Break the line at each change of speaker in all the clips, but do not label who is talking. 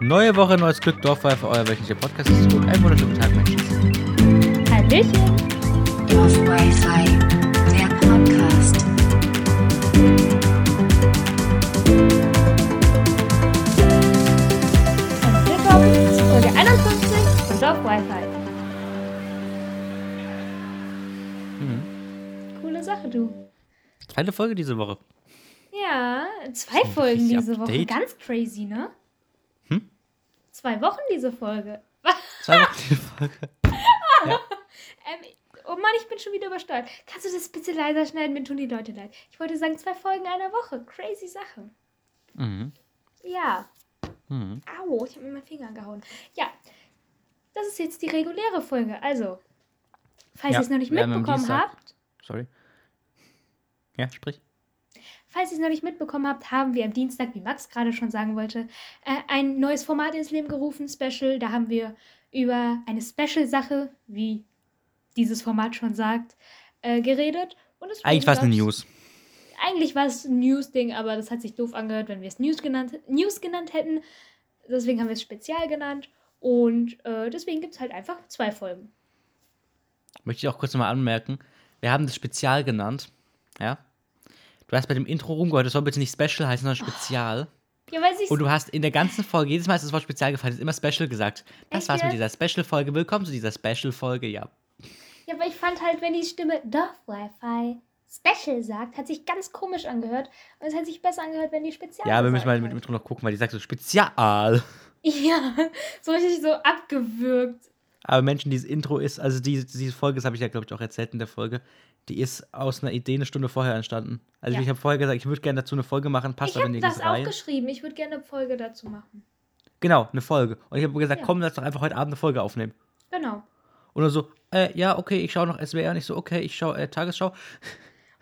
Neue Woche, neues Glück, Dorfpfeife, euer wöchentlicher Podcast ist zurück. Einen wunderschönen Tag, Menschen.
Hallöchen.
Dorf Wi-Fi, der Podcast.
Und willkommen zu Folge 51 von Dorf Wi-Fi. Coole Sache, du.
Zweite Folge diese Woche.
Ja, zwei Folgen diese Woche.
date?
Ganz crazy, ne?
Hm?
Zwei Wochen diese Folge.
Zwei Wochen diese Folge. Ja.
Ähm, oh Mann, ich bin schon wieder übersteuert. Kannst du das bitte leiser schneiden? Mir tun die Leute leid. Ich wollte sagen, zwei Folgen einer Woche. Crazy Sache.
Mhm.
Ja.
Mhm.
Au, ich habe mir meinen Finger gehauen. Ja, das ist jetzt die reguläre Folge. Also, falls
Ja,
ihr es noch nicht mitbekommen habt,
Sorry. Ja, sprich.
Falls ihr es noch nicht mitbekommen habt, haben wir am Dienstag, wie Max gerade schon sagen wollte, äh, ein neues Format ins Leben gerufen, Special. Da haben wir über eine Special-Sache, wie dieses Format schon sagt, äh, geredet. Und es
Eigentlich war es eine News.
Eigentlich war es ein News-Ding, aber das hat sich doof angehört, wenn wir es News genannt, News genannt hätten. Deswegen haben wir es Spezial genannt. Und äh, deswegen gibt es halt einfach zwei Folgen.
Möchte ich auch kurz nochmal anmerken. Wir haben das Spezial genannt. Ja. Du hast bei dem Intro rumgehört, das soll bitte nicht Special heißen, sondern Spezial.
Ja, weil sich
Und du hast in der ganzen Folge, jedes Mal ist das Wort Spezial gefallen, ist immer Special gesagt. Das
Echt
war's mit
jetzt?
dieser Special-Folge. Willkommen zu dieser Special-Folge, ja.
Ja, aber ich fand halt, wenn die Stimme Dorf Wi-Fi Special sagt, hat sich ganz komisch angehört. Und es hat sich besser angehört, wenn die Spezial
Ja, wir müssen mal mit dem. Intro noch gucken, weil die sagt so Spezial.
Ja, so richtig so abgewürgt.
Aber Menschen, dieses Intro ist, also die, diese Folge, das habe ich ja, glaube ich, auch erzählt in der Folge, die ist aus einer Idee eine Stunde vorher entstanden. Also
Ja.
ich habe vorher gesagt, ich würde gerne dazu eine Folge machen, passt
ich
aber
habe
nicht
das auch
rein.
geschrieben. Ich würde gerne eine Folge dazu machen.
Genau, eine Folge. Und ich habe gesagt,
Ja.
komm, lass doch einfach heute Abend eine Folge aufnehmen.
Genau.
Und dann so, äh, ja, okay, ich schaue noch SWR. Und ich so, okay, ich schaue äh, Tagesschau.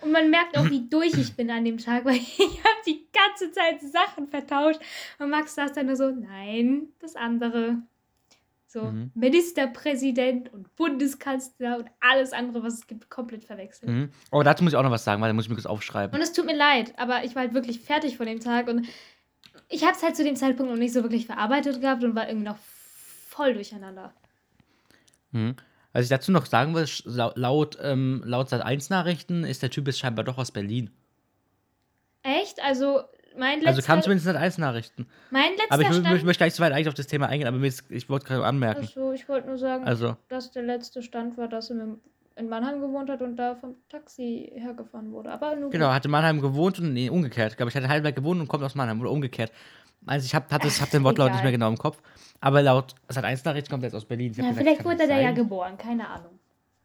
Und man merkt auch, wie durch ich bin an dem Tag, weil ich habe die ganze Zeit Sachen vertauscht. Und Max saß dann nur so, nein, das andere. So,
Mhm.
Ministerpräsident und Bundeskanzler und alles andere, was es gibt, komplett verwechselt.
Mhm. Aber dazu muss ich auch noch was sagen, weil da muss ich mir das aufschreiben.
Und es tut mir leid, aber ich war halt wirklich fertig von dem Tag und ich habe es halt zu dem Zeitpunkt noch nicht so wirklich verarbeitet gehabt und war irgendwie noch voll durcheinander.
Mhm. Was ich dazu noch sagen will, sch- lau- laut, ähm, laut Sat 1 Nachrichten ist der Typ jetzt scheinbar doch aus Berlin.
Echt? Also mein letzter,
Also kam zumindest Sat 1 Nachrichten.
mein letzter
Aber ich,
Stand...
möchte gleich so weit eigentlich auf das Thema eingehen, aber ist, ich wollte gerade anmerken.
Achso, ich wollte nur sagen,
Also,
dass der letzte Stand war, dass er in Mannheim gewohnt hat und da vom Taxi hergefahren wurde. Aber nur
genau, hatte Mannheim gewohnt und, nee, umgekehrt. Ich glaube, ich hatte Heidelberg gewohnt und kommt aus Mannheim oder umgekehrt. Also ich habe hab den Wortlaut nicht mehr genau im Kopf. Aber laut Sat 1 Nachrichten kommt er jetzt aus Berlin. Ich
Ja,
gesagt,
vielleicht wurde er
nicht
da ja geboren, keine Ahnung.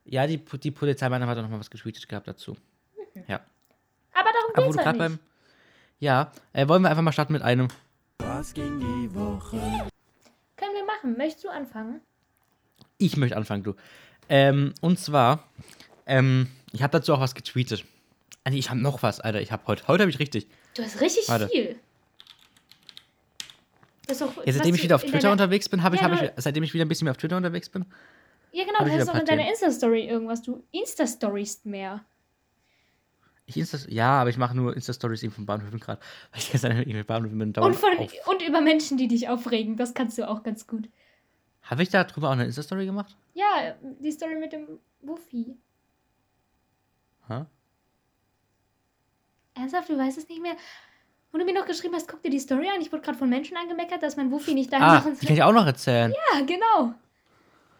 Ja, die, die Polizei Mannheim hat auch noch mal was getweetet gehabt dazu. Ja.
Aber darum geht's
du
halt nicht.
beim. Ja, äh, wollen wir einfach mal starten mit einem.
Was ging die Woche?
Können wir machen. Möchtest du anfangen?
Ich möchte anfangen, du. Ähm, und zwar, ähm, ich habe dazu auch was getweetet. Ah, nee, ich habe noch was, Alter. Ich habe heute, heute habe ich richtig.
Du hast richtig
Warte.
viel. Das ist auch,
Ja, seitdem
was
ich
du
wieder auf Twitter
deiner-
unterwegs bin, habe ich,
Ja,
habe ich,
nur-
seitdem ich wieder ein bisschen mehr auf Twitter unterwegs bin.
Ja, genau,
hab
du
ich
hast auch in deiner. Insta-Story irgendwas. Du Insta-Storyst mehr.
Ich Insta ja, aber ich mache nur Insta-Stories eben von Bahnhöfen gerade. Weil ich gestern mit Bahnhöfen bin.
Und, von, und über Menschen, die dich aufregen. Das kannst du auch ganz gut.
Habe ich da drüber auch eine Insta-Story gemacht?
Ja, die Story mit dem Wuffi.
Ha?
Ernsthaft, du weißt es nicht mehr? Und du mir noch geschrieben hast, guck dir die Story an. Ich wurde gerade von Menschen angemeckert, dass mein Wuffi nicht dahin
Ah,
machen
die kann ich auch noch erzählen.
Ja, genau.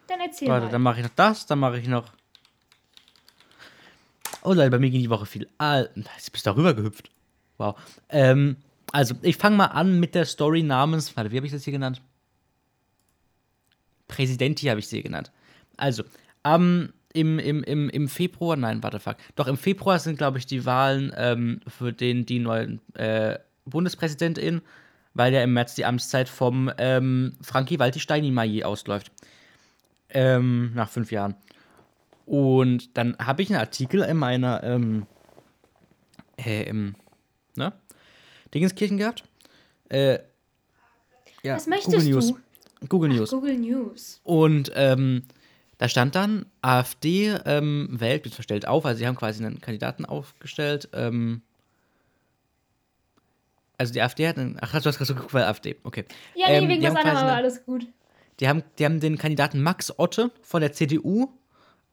Dann erzähl
Warte,
mal.
dann mache ich noch das, dann mache ich noch. Oh Leute, bei mir ging die Woche viel. Ah, jetzt bist du darüber gehüpft. Wow. Ähm, also, ich fange mal an mit der Story namens. Warte, wie habe ich das hier genannt? Präsidenti habe ich sie genannt. Also, am im, im, im, im Februar, nein, warte, fuck. Doch, im Februar sind, glaube ich, die Wahlen ähm, für den, die neuen äh, Bundespräsidentin, weil ja im März die Amtszeit vom ähm, Frankie Walti Steinimai ausläuft. Ähm, nach fünf Jahren. Und dann habe ich einen Artikel in meiner, ähm, äh, im, ne? Dingenskirchen gehabt. Äh, ja,
Was möchtest
Google News.
du?
Google
Ach,
News.
Google News.
Und ähm, da stand dann, AfD ähm, wählt, beziehungsweise stellt auf, also sie haben quasi einen Kandidaten aufgestellt, ähm, Also die AfD hat einen, ach, du hast gerade so geguckt, weil AfD, okay.
Ja, nee,
Ähm,
wegen
die
was anderem, aber alles gut.
Die haben, die haben den Kandidaten Max Otte von der CDU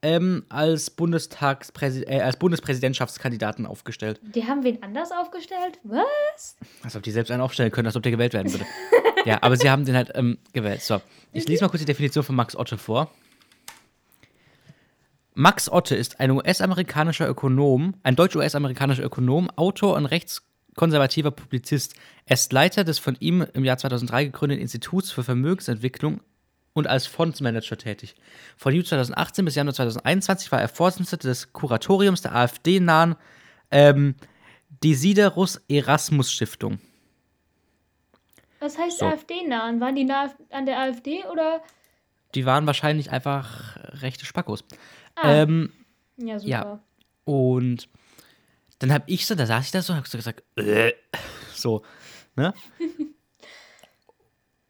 ähm, als, Bundestagspräsi äh, als Bundespräsidentschaftskandidaten aufgestellt.
Die haben wen anders aufgestellt? Was?
Als ob die selbst einen aufstellen können, als ob der gewählt werden würde. ja, aber sie haben den halt ähm, gewählt. So, ich lese mal kurz die Definition von Max Otte vor. Max Otte ist ein US-amerikanischer Ökonom, ein deutsch-US-amerikanischer Ökonom, Autor und rechtskonservativer Publizist. Er ist Leiter des von ihm im Jahr 2003 gegründeten Instituts für Vermögensentwicklung und als Fondsmanager tätig. Von Juli 2018 bis Januar 2021 war er Vorsitzender des Kuratoriums der AfD-nahen ähm, Desiderus Erasmus Stiftung.
Was heißt
So.
AfD-nahen? Waren die nah an der AfD oder?
Die waren wahrscheinlich einfach rechte Spackos.
Ah,
Ähm,
ja, super.
ja. und dann habe ich so, da saß ich da so und habe so gesagt, äh, so, ne?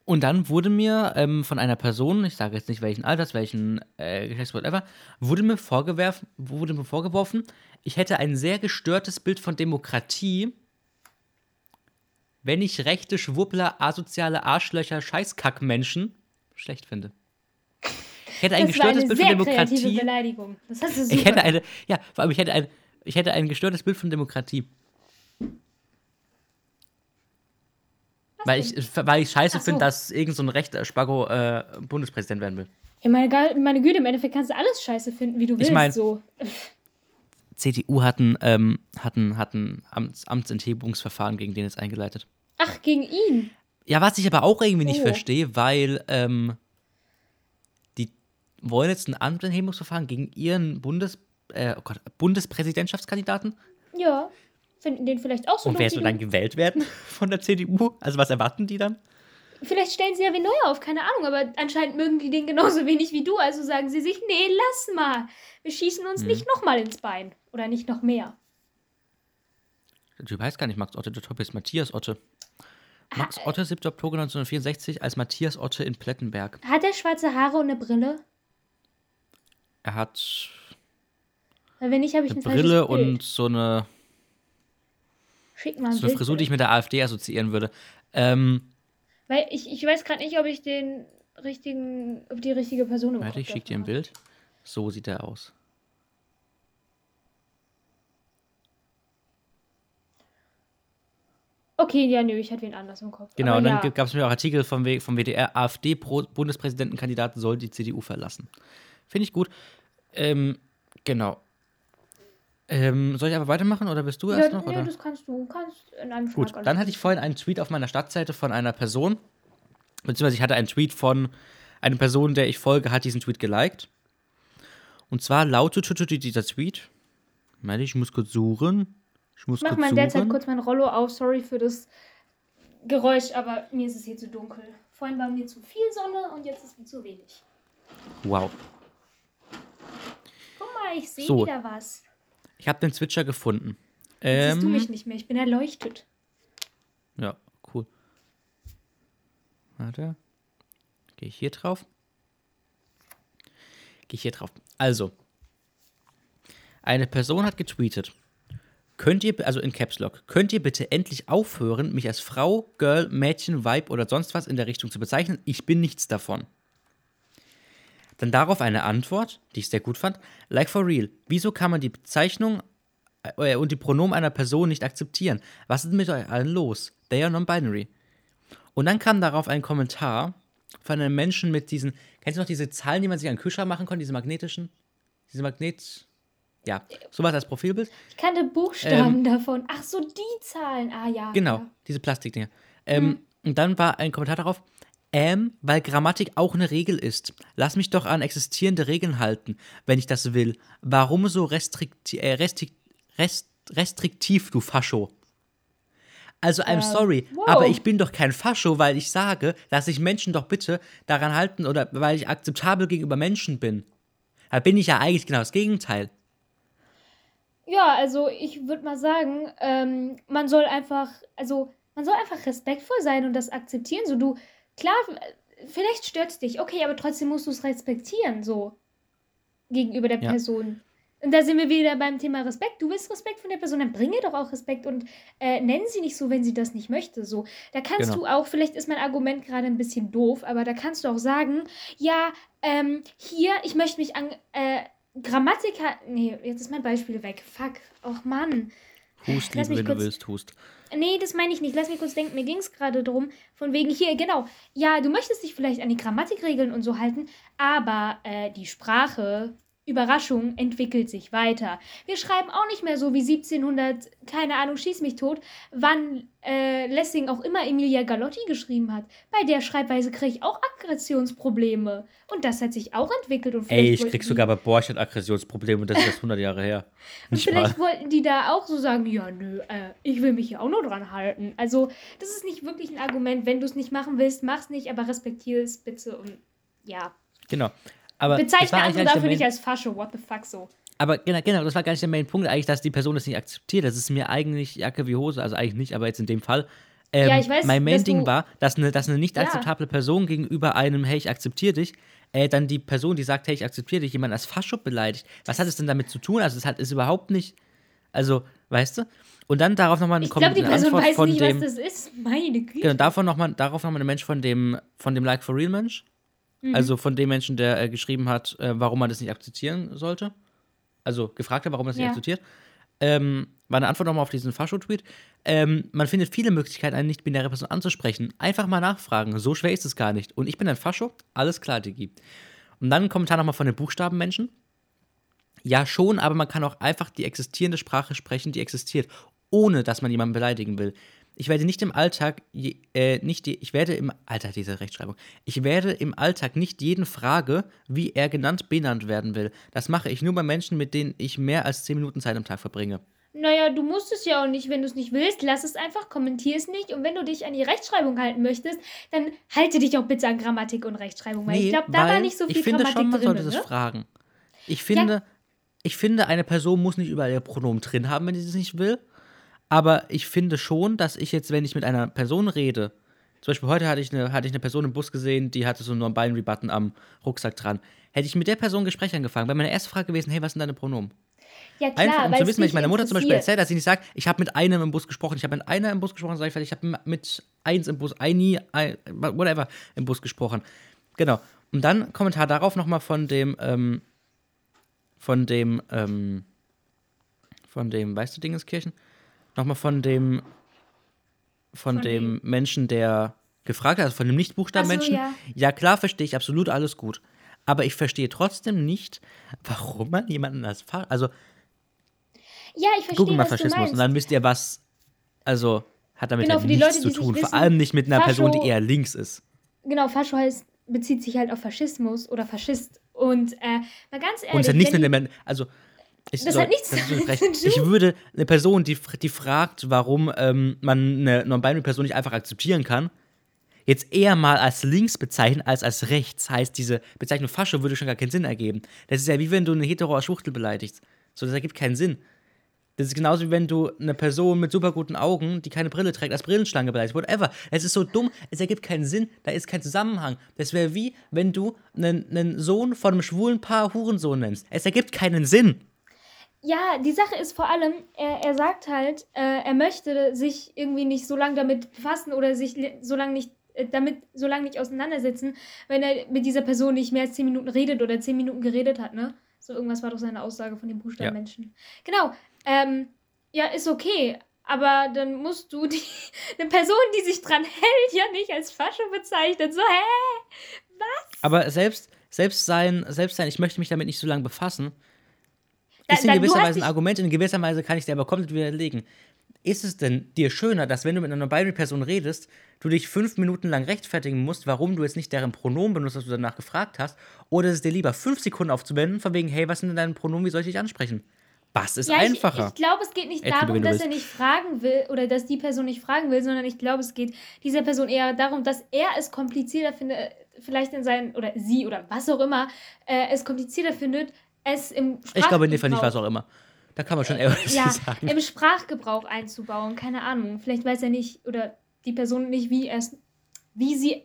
Und dann wurde mir ähm, von einer Person, ich sage jetzt nicht welchen Alters, welchen äh, Geschlechts, whatever, wurde mir, vorgewerfen, wurde mir vorgeworfen, ich hätte ein sehr gestörtes Bild von Demokratie, wenn ich rechte Schwuppler, asoziale Arschlöcher, Scheißkackmenschen schlecht finde. Ich hätte ein
das
gestörtes Bild von Demokratie.
Beleidigung. Das hast du super.
Ich hätte eine, ja, vor allem ich hätte ein, ich hätte ein gestörtes Bild von Demokratie. Weil ich, weil ich scheiße
so.
finde, dass irgend so ein rechter Spago äh, Bundespräsident werden will.
Ja, meine, meine Güte, im Endeffekt kannst du alles scheiße finden, wie du willst.
mein-
so.
CDU hatten, ähm, hatten, hatten Amts, Amtsenthebungsverfahren gegen den jetzt eingeleitet.
Ach, gegen ihn.
Ja, was ich aber auch irgendwie nicht
Oh.
verstehe, weil ähm, die wollen jetzt ein Amtsenthebungsverfahren gegen ihren Bundes, äh, oh Gott, Bundespräsidentschaftskandidaten.
Ja. Finden den vielleicht auch so
Und wer
wie
soll
du.
dann gewählt werden von der CDU? Also was erwarten die dann?
Vielleicht stellen sie ja wen neu auf, keine Ahnung, aber anscheinend mögen die den genauso wenig wie du, also sagen sie sich, nee, lass mal. Wir schießen uns nicht nochmal ins Bein. Oder nicht noch mehr.
Der Typ heißt gar nicht Max Otte, der Typ ist Matthias Otte. Max
Ah,
Otte, 7. Oktober 1964, als Matthias Otte in Plettenberg.
Hat er schwarze Haare und eine Brille?
Er hat
Weil wenn nicht, habe ich
eine Brille und so eine,
Schick mal ein
so eine
Bild,
Frisur, die ich mit der AfD assoziieren würde. Ähm,
Weil ich, ich weiß gerade nicht, ob ich den richtigen, ob die richtige Person
warte, ich schicke dir ein Bild. So sieht er aus.
Okay, ja, nö, ich hatte wen anders im Kopf.
Genau,
Aber
und dann
ja.
gab es mir auch Artikel vom, W- vom WDR, AfD-Bundespräsidentenkandidat soll die CDU verlassen. Finde ich gut. Ähm, genau. Ähm, soll ich aber weitermachen oder bist du
Ja,
erst noch? Oder?
das kannst du. Kannst in einem
Gut,
Schlag
dann
alles
hatte ich vorhin einen Tweet auf meiner Startseite von einer Person, beziehungsweise ich hatte einen Tweet von einer Person, der ich folge, hat diesen Tweet geliked. Und zwar lautete dieser Tweet, Warte, ich muss kurz suchen. Ich muss
Ich mach mal in der Zeit kurz mein Rollo auf. Sorry für das Geräusch, aber mir ist es hier zu dunkel. Vorhin war mir zu viel Sonne und jetzt ist mir zu wenig.
Wow.
Guck mal, ich sehe
So.
wieder was.
Ich habe den Switcher gefunden.
Jetzt siehst du
Ähm,
mich nicht mehr. Ich bin erleuchtet.
Ja, cool. Warte. Gehe ich hier drauf? Gehe ich hier drauf. Also, eine Person hat getweetet. Könnt ihr, also in Caps Lock, könnt ihr bitte endlich aufhören, mich als Frau, Girl, Mädchen, Vibe oder sonst was in der Richtung zu bezeichnen? Ich bin nichts davon. Dann darauf eine Antwort, die ich sehr gut fand. Like for real. Wieso kann man die Bezeichnung äh, und die Pronomen einer Person nicht akzeptieren? Was ist mit euch allen los? They are non-binary. Und dann kam darauf ein Kommentar von einem Menschen mit diesen, kennst du noch diese Zahlen, die man sich an den Kühlschrank machen konnte, diese magnetischen? Diese Magnet, ja, sowas als Profilbild.
Ich kannte Buchstaben davon. Ach so, die Zahlen. Ah ja.
Ähm, Genau,
Ja.
diese Plastikdinger. Ähm, Und dann war ein Kommentar darauf, ähm, weil Grammatik auch eine Regel ist. Lass mich doch an existierende Regeln halten, wenn ich das will. Warum so restrikti äh, restrik rest restriktiv, du Fascho? Also, I'm
Ähm,
sorry,
wow.
aber ich bin doch kein Fascho, weil ich sage, dass sich Menschen doch bitte daran halten oder weil ich akzeptabel gegenüber Menschen bin. Da bin ich ja eigentlich genau das Gegenteil.
Ja, also ich würde mal sagen, ähm, man soll einfach, also man soll einfach respektvoll sein und das akzeptieren. So du, klar, vielleicht stört es dich, okay, aber trotzdem musst du es respektieren, so gegenüber der
Ja.
Person. Und da sind wir wieder beim Thema Respekt. Du willst Respekt von der Person, dann bring ihr doch auch Respekt und äh, nennen sie nicht so, wenn sie das nicht möchte. So, da kannst
Genau.
du auch, vielleicht ist mein Argument gerade ein bisschen doof, aber da kannst du auch sagen, ja, ähm, hier, ich möchte mich an äh, Grammatiker. Nee, jetzt ist mein Beispiel weg. Fuck. Och Mann.
Hust,
Lass
liebe,
mich
wenn du
kurz-
willst, hust.
Nee, das meine ich nicht. Lass mich kurz denken. Mir ging es gerade drum, von wegen hier, genau. Ja, du möchtest dich vielleicht an die Grammatikregeln und so halten, aber äh, die Sprache, Überraschung, entwickelt sich weiter. Wir schreiben auch nicht mehr so wie 1700, keine Ahnung, schieß mich tot, wann äh, Lessing auch immer Emilia Galotti geschrieben hat. Bei der Schreibweise kriege ich auch Aggressionsprobleme. Und das hat sich auch entwickelt. Und
Ey, ich krieg sogar bei Borchardt Aggressionsprobleme und das ist erst 100 Jahre her.
Und vielleicht
mal.
wollten die da auch so sagen, ja, nö, äh, ich will mich hier auch nur dran halten. Also, das ist nicht wirklich ein Argument. Wenn du es nicht machen willst, mach's nicht, aber respektiere es bitte und ja.
Genau. Aber
Bezeichne andere
gar
dafür
nicht
als Fascho, what the fuck so.
aber genau, genau, das war gar nicht der Main Punkt, eigentlich, dass die Person das nicht akzeptiert. Das ist mir eigentlich Jacke wie Hose, also eigentlich nicht, aber jetzt in dem Fall. Ähm,
Ja, ich weiß,
mein Main Ding war, dass eine, dass eine nicht
Ja.
akzeptable Person gegenüber einem, hey, ich akzeptiere dich, äh, dann die Person, die sagt, hey, ich akzeptiere dich, jemand als Fascho beleidigt. Was hat es denn damit zu tun? Also, es hat ist überhaupt nicht, also, weißt du? Und dann darauf nochmal eine
Ich glaube, die Person
Antwort
weiß nicht,
dem.
was das ist. Meine Güte.
Genau, davon noch mal, darauf nochmal ein Mensch von dem, von dem Like for Real Mensch.
Mhm.
Also von dem Menschen, der äh, geschrieben hat, äh, warum man das nicht akzeptieren sollte. Also gefragt hat, warum man das nicht
Ja.
akzeptiert. Ähm, war eine Antwort nochmal auf diesen Fascho-Tweet. Ähm, man findet viele Möglichkeiten, eine nicht-binäre Person anzusprechen. Einfach mal nachfragen. So schwer ist es gar nicht. Und ich bin ein Fascho? Alles klar, Digi. Und dann ein Kommentar nochmal von den Buchstabenmenschen. Ja, schon, aber man kann auch einfach die existierende Sprache sprechen, die existiert, ohne dass man jemanden beleidigen will. Ich werde nicht im Alltag, je, äh, nicht die, ich werde im Alter diese Rechtschreibung, ich werde im Alltag nicht jeden frage, wie er genannt benannt werden will. Das mache ich nur bei Menschen, mit denen ich mehr als 10 Minuten Zeit am Tag verbringe.
Naja, du musst es ja auch nicht, wenn du es nicht willst. Lass es einfach, kommentier es nicht. Und wenn du dich an die Rechtschreibung halten möchtest, dann halte dich auch bitte an Grammatik und Rechtschreibung. Weil ich glaube, da war nicht so viel
ich finde
Grammatik
schon, man sollte das
Ne?
fragen. Ich finde, ich finde, eine Person muss nicht überall ihr Pronomen drin haben, wenn sie es nicht will. Aber ich finde schon, dass ich jetzt, wenn ich mit einer Person rede, zum Beispiel heute hatte ich eine, hatte ich eine Person im Bus gesehen, die hatte so einen Non-Binary-Button am Rucksack dran. Hätte ich mit der Person ein Gespräch angefangen, wäre meine erste Frage gewesen, hey, was sind deine Pronomen?
Ja, klar,
Einfach um zu wissen, wenn ich meiner Mutter zum Beispiel erzähle, dass sie nicht sagt, ich habe mit einem im Bus gesprochen, ich habe mit einer im Bus gesprochen, sage ich vielleicht, ich habe mit eins im Bus, eine, ein, whatever, im Bus gesprochen. Genau. Und dann Kommentar darauf nochmal von dem, ähm, von dem, ähm, von dem, weißt du, Dingeskirchen? Nochmal von dem, von,
Von
dem Menschen, der gefragt hat, also von dem Nicht-Buchstaben-Menschen.
Ach
ja. klar, verstehe ich absolut alles gut. Aber ich verstehe trotzdem nicht, warum man jemanden als Fach, also
Ja, ich verstehe,
Google mal Faschismus und dann wisst ihr, was, also hat damit
Genau,
halt nichts
Leute,
zu tun.
nicht
Vor
wissen,
allem nicht mit einer Person, die
Fascho-
eher links ist.
Genau, Fascho heißt, bezieht sich halt auf Faschismus oder Faschist. Und äh, mal ganz ehrlich,
Und es hat nichts mit dem, also ich,
Das
soll-
hat nichts damit zu tun.
Ich würde eine Person, die, die fragt, warum ähm, man eine Non-Binary-Person nicht einfach akzeptieren kann, jetzt eher mal als links bezeichnen als als rechts. Heißt, diese Bezeichnung Fascho würde schon gar keinen Sinn ergeben. Das ist ja wie wenn du eine hetero Schwuchtel beleidigst. So, das ergibt keinen Sinn. Das ist genauso wie wenn du eine Person mit super guten Augen, die keine Brille trägt, als Brillenschlange beleidigst. Whatever. Es ist so dumm, es ergibt keinen Sinn, da ist kein Zusammenhang. Das wäre wie, wenn du einen, einen Sohn von einem schwulen Paar Hurensohn nennst. Es ergibt keinen Sinn.
Ja, die Sache ist vor allem, er, er sagt halt, äh, er möchte sich irgendwie nicht so lange damit befassen oder sich so lange nicht äh, damit so lange nicht auseinandersetzen, wenn er mit dieser Person nicht mehr als 10 Minuten redet oder 10 Minuten geredet hat, ne? So irgendwas war doch seine Aussage von dem Buchstabenmenschen. Genau. Ähm, ja, ist okay. Aber dann musst du die, eine Person, die sich dran hält, ja nicht als Fascho bezeichnen. So, hä?
Aber selbst, selbst sein, selbst sein, ich möchte mich damit nicht so lange befassen, ist in gewisser Weise ein Argument, in gewisser Weise kann ich dir aber komplett widerlegen. Ist es denn dir schöner, dass wenn du mit einer Non-Binary-Person redest, du dich fünf Minuten lang rechtfertigen musst, warum du jetzt nicht deren Pronomen benutzt, was du danach gefragt hast, oder ist es dir lieber, fünf Sekunden aufzuwenden, von wegen, hey, was sind denn deine Pronomen, wie soll ich dich ansprechen? Was ist
Ja,
einfacher?
Ich, ich glaube, es geht nicht
Erzähl,
darum, dass er nicht fragen will oder dass die Person nicht fragen will, sondern ich glaube, es geht dieser Person eher darum, dass er es komplizierter findet, äh, vielleicht in seinen, oder sie oder was auch immer, äh, es komplizierter findet, es im Sprachgebrauch,
ich glaube in dem Fall nicht, was auch immer. Da kann man schon eher was
ja,
sagen.
im Sprachgebrauch einzubauen. Keine Ahnung. Vielleicht weiß er nicht oder die Person nicht, wie er es wie sie,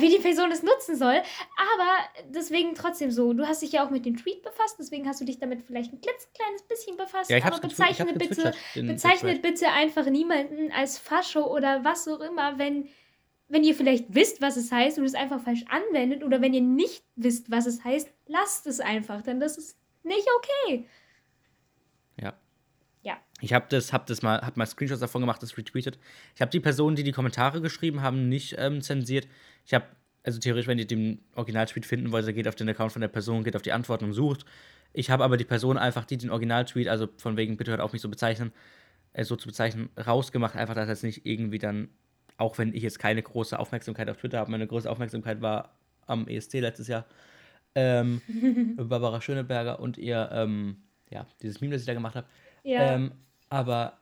wie die Person es nutzen soll. Aber deswegen trotzdem so. Du hast dich ja auch mit dem Tweet befasst, deswegen hast du dich damit vielleicht ein klitzekleines bisschen befasst.
Ja, ich
aber bezeichne bitte,
getwittert, den- den
bezeichne
Thread.
bitte einfach niemanden als Fascho oder was auch immer, wenn, wenn ihr vielleicht wisst, was es heißt und es einfach falsch anwendet oder wenn ihr nicht wisst, was es heißt, lasst es einfach, denn das ist nicht okay.
Ja.
Ja.
Ich habe das, hab das mal, hab mal Screenshots davon gemacht, das retweetet. Ich habe die Personen, die die Kommentare geschrieben haben, nicht ähm, zensiert. Ich habe, also theoretisch, wenn ihr den Originaltweet finden wollt, ihr geht auf den Account von der Person, geht auf die Antworten und sucht. Ich habe aber die Person einfach, die den Originaltweet, also von wegen, bitte hört auf mich so bezeichnen, äh, so zu bezeichnen, rausgemacht, einfach, dass jetzt nicht irgendwie dann, auch wenn ich jetzt keine große Aufmerksamkeit auf Twitter habe, meine größte Aufmerksamkeit war am ESC letztes Jahr, ähm, Barbara Schöneberger und ihr, ähm, ja, dieses Meme, das ich da gemacht habe.
Ja.
Ähm, aber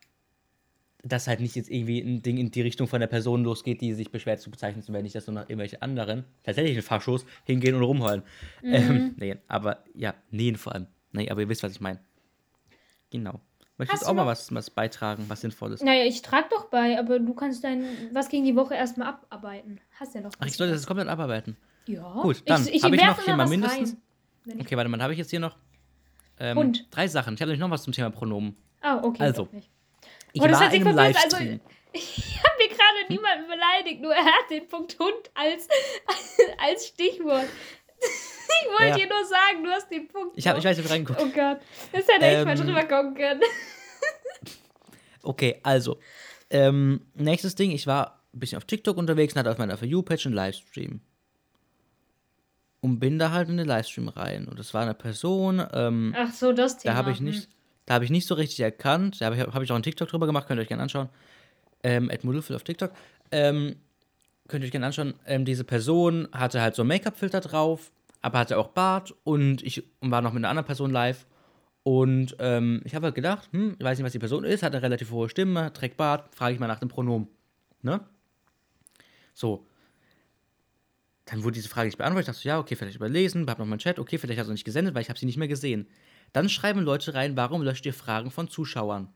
dass halt nicht jetzt irgendwie ein Ding in die Richtung von der Person losgeht, die sich beschwert zu bezeichnen zu werden, nicht, dass nur noch irgendwelche anderen, tatsächlich Faschos, hingehen und rumheulen.
Mhm.
Ähm, nee, aber ja, nähen vor allem. Nee, aber ihr wisst, was ich meine. Genau. Möchtest
Hast
auch
du
mal was, was beitragen, was Sinnvolles?
Naja, ich trage doch bei, aber du kannst dein was gegen die Woche erstmal abarbeiten. Hast ja noch
Ach, ich soll das komplett abarbeiten.
Ja.
Gut, dann habe ich noch hier mal mindestens-
rein,
Okay, warte mal, habe ich jetzt hier noch ähm,
Hund.
drei Sachen. Ich habe nämlich noch was zum Thema Pronomen.
Ah, okay.
Also. Ich
Oh, das
war in einem
also-
Livestream.
Ich habe mir gerade niemanden beleidigt, nur er hat den Punkt Hund als, als Stichwort. Ich wollte
Ja.
dir nur sagen, du hast den Punkt.
ich, hab, ich weiß nicht, reingeguckt.
Oh Gott, das hätte echt mal
Ähm,
drüber kommen können.
Okay, also. Ähm, nächstes Ding, ich war ein bisschen auf TikTok unterwegs und hatte auf meiner For You-Page einen Livestream. Und bin da halt in den Livestream rein. Und das war eine Person, ähm,
Ach so, das Thema.
da habe ich
hm.
nicht, da habe ich nicht so richtig erkannt. Da habe ich, hab ich auch einen TikTok drüber gemacht, könnt ihr euch gerne anschauen. Ähm, Ed auf TikTok. Ähm, könnt ihr euch gerne anschauen. Ähm, diese Person hatte halt so einen Make-up-Filter drauf, aber hatte auch Bart und ich war noch mit einer anderen Person live. Und ähm, ich habe halt gedacht, hm, ich weiß nicht, was die Person ist, hat eine relativ hohe Stimme, trägt Bart, frage ich mal nach dem Pronomen. Ne? So. Dann wurde diese Frage nicht beantwortet. Ich dachte so, ja, okay, vielleicht überlesen, hab noch mal einen Chat, okay, vielleicht hast du nicht gesendet, weil ich habe sie nicht mehr gesehen. Dann schreiben Leute rein, warum löscht ihr Fragen von Zuschauern?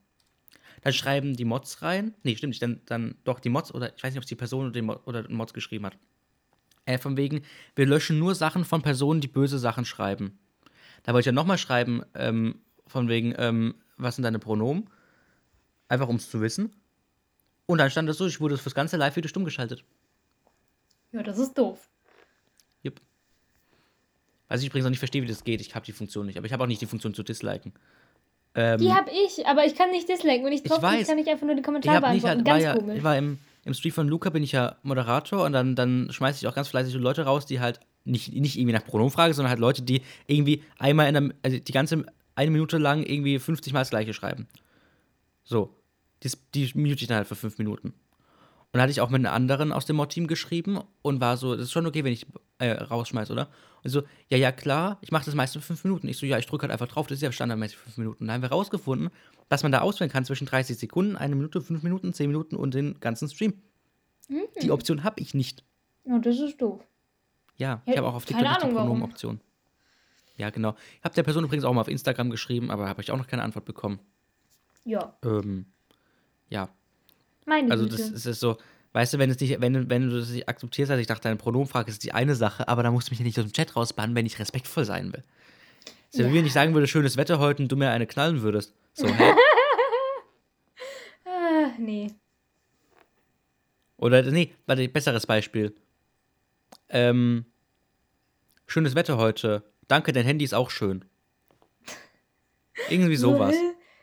Dann schreiben die Mods rein. Nee, stimmt nicht. Dann, dann doch die Mods, oder ich weiß nicht, ob es die Person oder, die Mod, oder den Mods geschrieben hat. Äh, von wegen, wir löschen nur Sachen von Personen, die böse Sachen schreiben. Da wollte ich ja nochmal schreiben, ähm, von wegen, ähm, was sind deine Pronomen? Einfach um es zu wissen. Und dann stand das so, ich wurde fürs ganze Live-Video stumm geschaltet.
Ja, das ist doof.
Jupp. Was ich übrigens noch nicht verstehe, wie das geht. Ich habe die Funktion nicht. Aber ich habe auch nicht die Funktion zu disliken. Ähm,
Die habe ich, aber ich kann nicht disliken. Wenn ich drauf
weiß.
kann ich einfach nur die
ich
Kommentare
nicht,
beantworten.
war
Ganz
ja,
komisch.
ich war im, im Stream von Luca bin ich ja Moderator und dann, dann schmeiße ich auch ganz fleißig Leute raus, die halt nicht, nicht irgendwie nach Pronomen fragen, sondern halt Leute, die irgendwie einmal in der, also die ganze eine Minute lang irgendwie 50 Mal das gleiche schreiben. So. Die, die mute ich dann halt für fünf Minuten. Und da hatte ich auch mit einer anderen aus dem Mod-Team geschrieben und war so, das ist schon okay, wenn ich äh, rausschmeiße, oder? Und so, ja, ja, klar, ich mache das meistens in fünf Minuten. Ich so, ja, ich drücke halt einfach drauf, das ist ja standardmäßig fünf Minuten. Und da haben wir rausgefunden, dass man da auswählen kann zwischen 30 Sekunden, eine Minute, fünf Minuten, zehn Minuten und den ganzen Stream. Die Option habe ich nicht.
Oh, das ist doof.
Ja,
Ja,
ich habe auch auf
keine
TikTok die
Ahnung, warum.
Pronomen-Option. Ja, genau. Ich habe der Person übrigens auch mal auf Instagram geschrieben, aber habe ich auch noch keine Antwort bekommen.
Ja,
Ähm, ja,
meine
also
Güte.
das, das ist so, weißt du, wenn, es nicht, wenn, wenn du das nicht akzeptierst, also ich dachte, deine Pronomenfrage ist die eine Sache, aber da musst du mich ja nicht aus dem Chat rausbannen, wenn ich respektvoll sein will. So,
Ja.
wie wenn ich sagen würde, schönes Wetter heute und du mir eine knallen würdest. So, hä?
ah, nee.
Oder, nee, warte, besseres Beispiel. Ähm, schönes Wetter heute. Danke, dein Handy ist auch schön. Irgendwie sowas.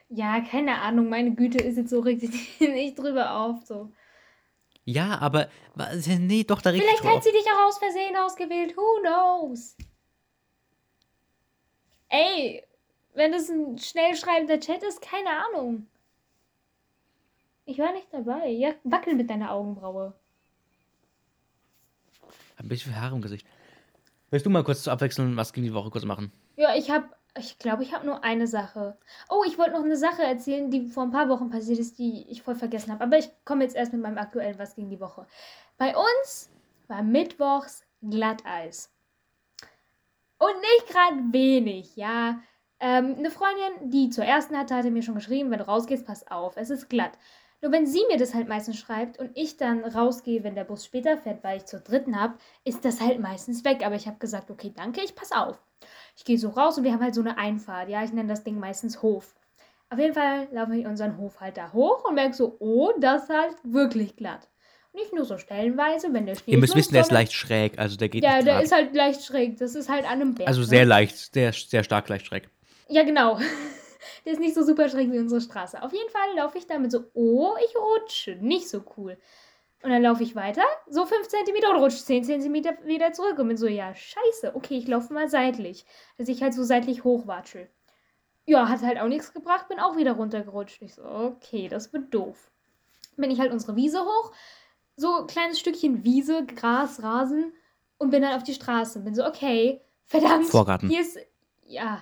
Ja, keine Ahnung. Meine Güte ist jetzt so richtig nicht drüber auf. So.
Ja, aber, nee, doch, da regt
Vielleicht hat sie dich auch aus Versehen ausgewählt. Who knows? Ey, wenn das ein schnell schreibender Chat ist, keine Ahnung. Ich war nicht dabei. Ja, wackel mit deiner Augenbraue.
Ein bisschen viel Haare im Gesicht. Willst du mal kurz zur Abwechslung was gegen die Woche kurz machen?
Ja, ich habe, ich glaube, ich habe nur eine Sache. Oh, ich wollte noch eine Sache erzählen, die vor ein paar Wochen passiert ist, die ich voll vergessen habe. Aber ich komme jetzt erst mit meinem aktuellen Was gegen die Woche. Bei uns war mittwochs Glatteis. Und nicht gerade wenig, ja. Ähm, eine Freundin, die zur ersten hatte, hatte mir schon geschrieben, wenn du rausgehst, pass auf, es ist glatt. Nur wenn sie mir das halt meistens schreibt und ich dann rausgehe, wenn der Bus später fährt, weil ich zur dritten habe, ist das halt meistens weg. Aber ich habe gesagt, okay, danke, ich pass auf. Ich gehe so raus und wir haben halt so eine Einfahrt. Ja, ich nenne das Ding meistens Hof. Auf jeden Fall laufe ich unseren Hof halt da hoch und merke so, oh, das ist halt wirklich glatt. Nicht nur so stellenweise, wenn der Schnee
Ihr müsst wissen, der ist leicht schräg, also der geht
Ja, der
grad.
ist halt leicht schräg. Das ist halt an einem Berg.
Also
ne?
sehr leicht, sehr, sehr stark leicht schräg.
Ja, genau. Der ist nicht so super schräg wie unsere Straße. Auf jeden Fall laufe ich damit so, oh, ich rutsche. Nicht so cool. Und dann laufe ich weiter, so 5 cm und rutsche 10 cm wieder zurück und bin so, ja, scheiße, okay, ich laufe mal seitlich. Dass ich halt so seitlich hochwatschel. Ja, hat halt auch nichts gebracht, bin auch wieder runtergerutscht. Ich so, okay, das wird doof. Bin ich halt unsere Wiese hoch, so ein kleines Stückchen Wiese, Gras, Rasen und bin dann auf die Straße. Bin so, okay, verdammt.
Vorgarten.
Hier ist, ja,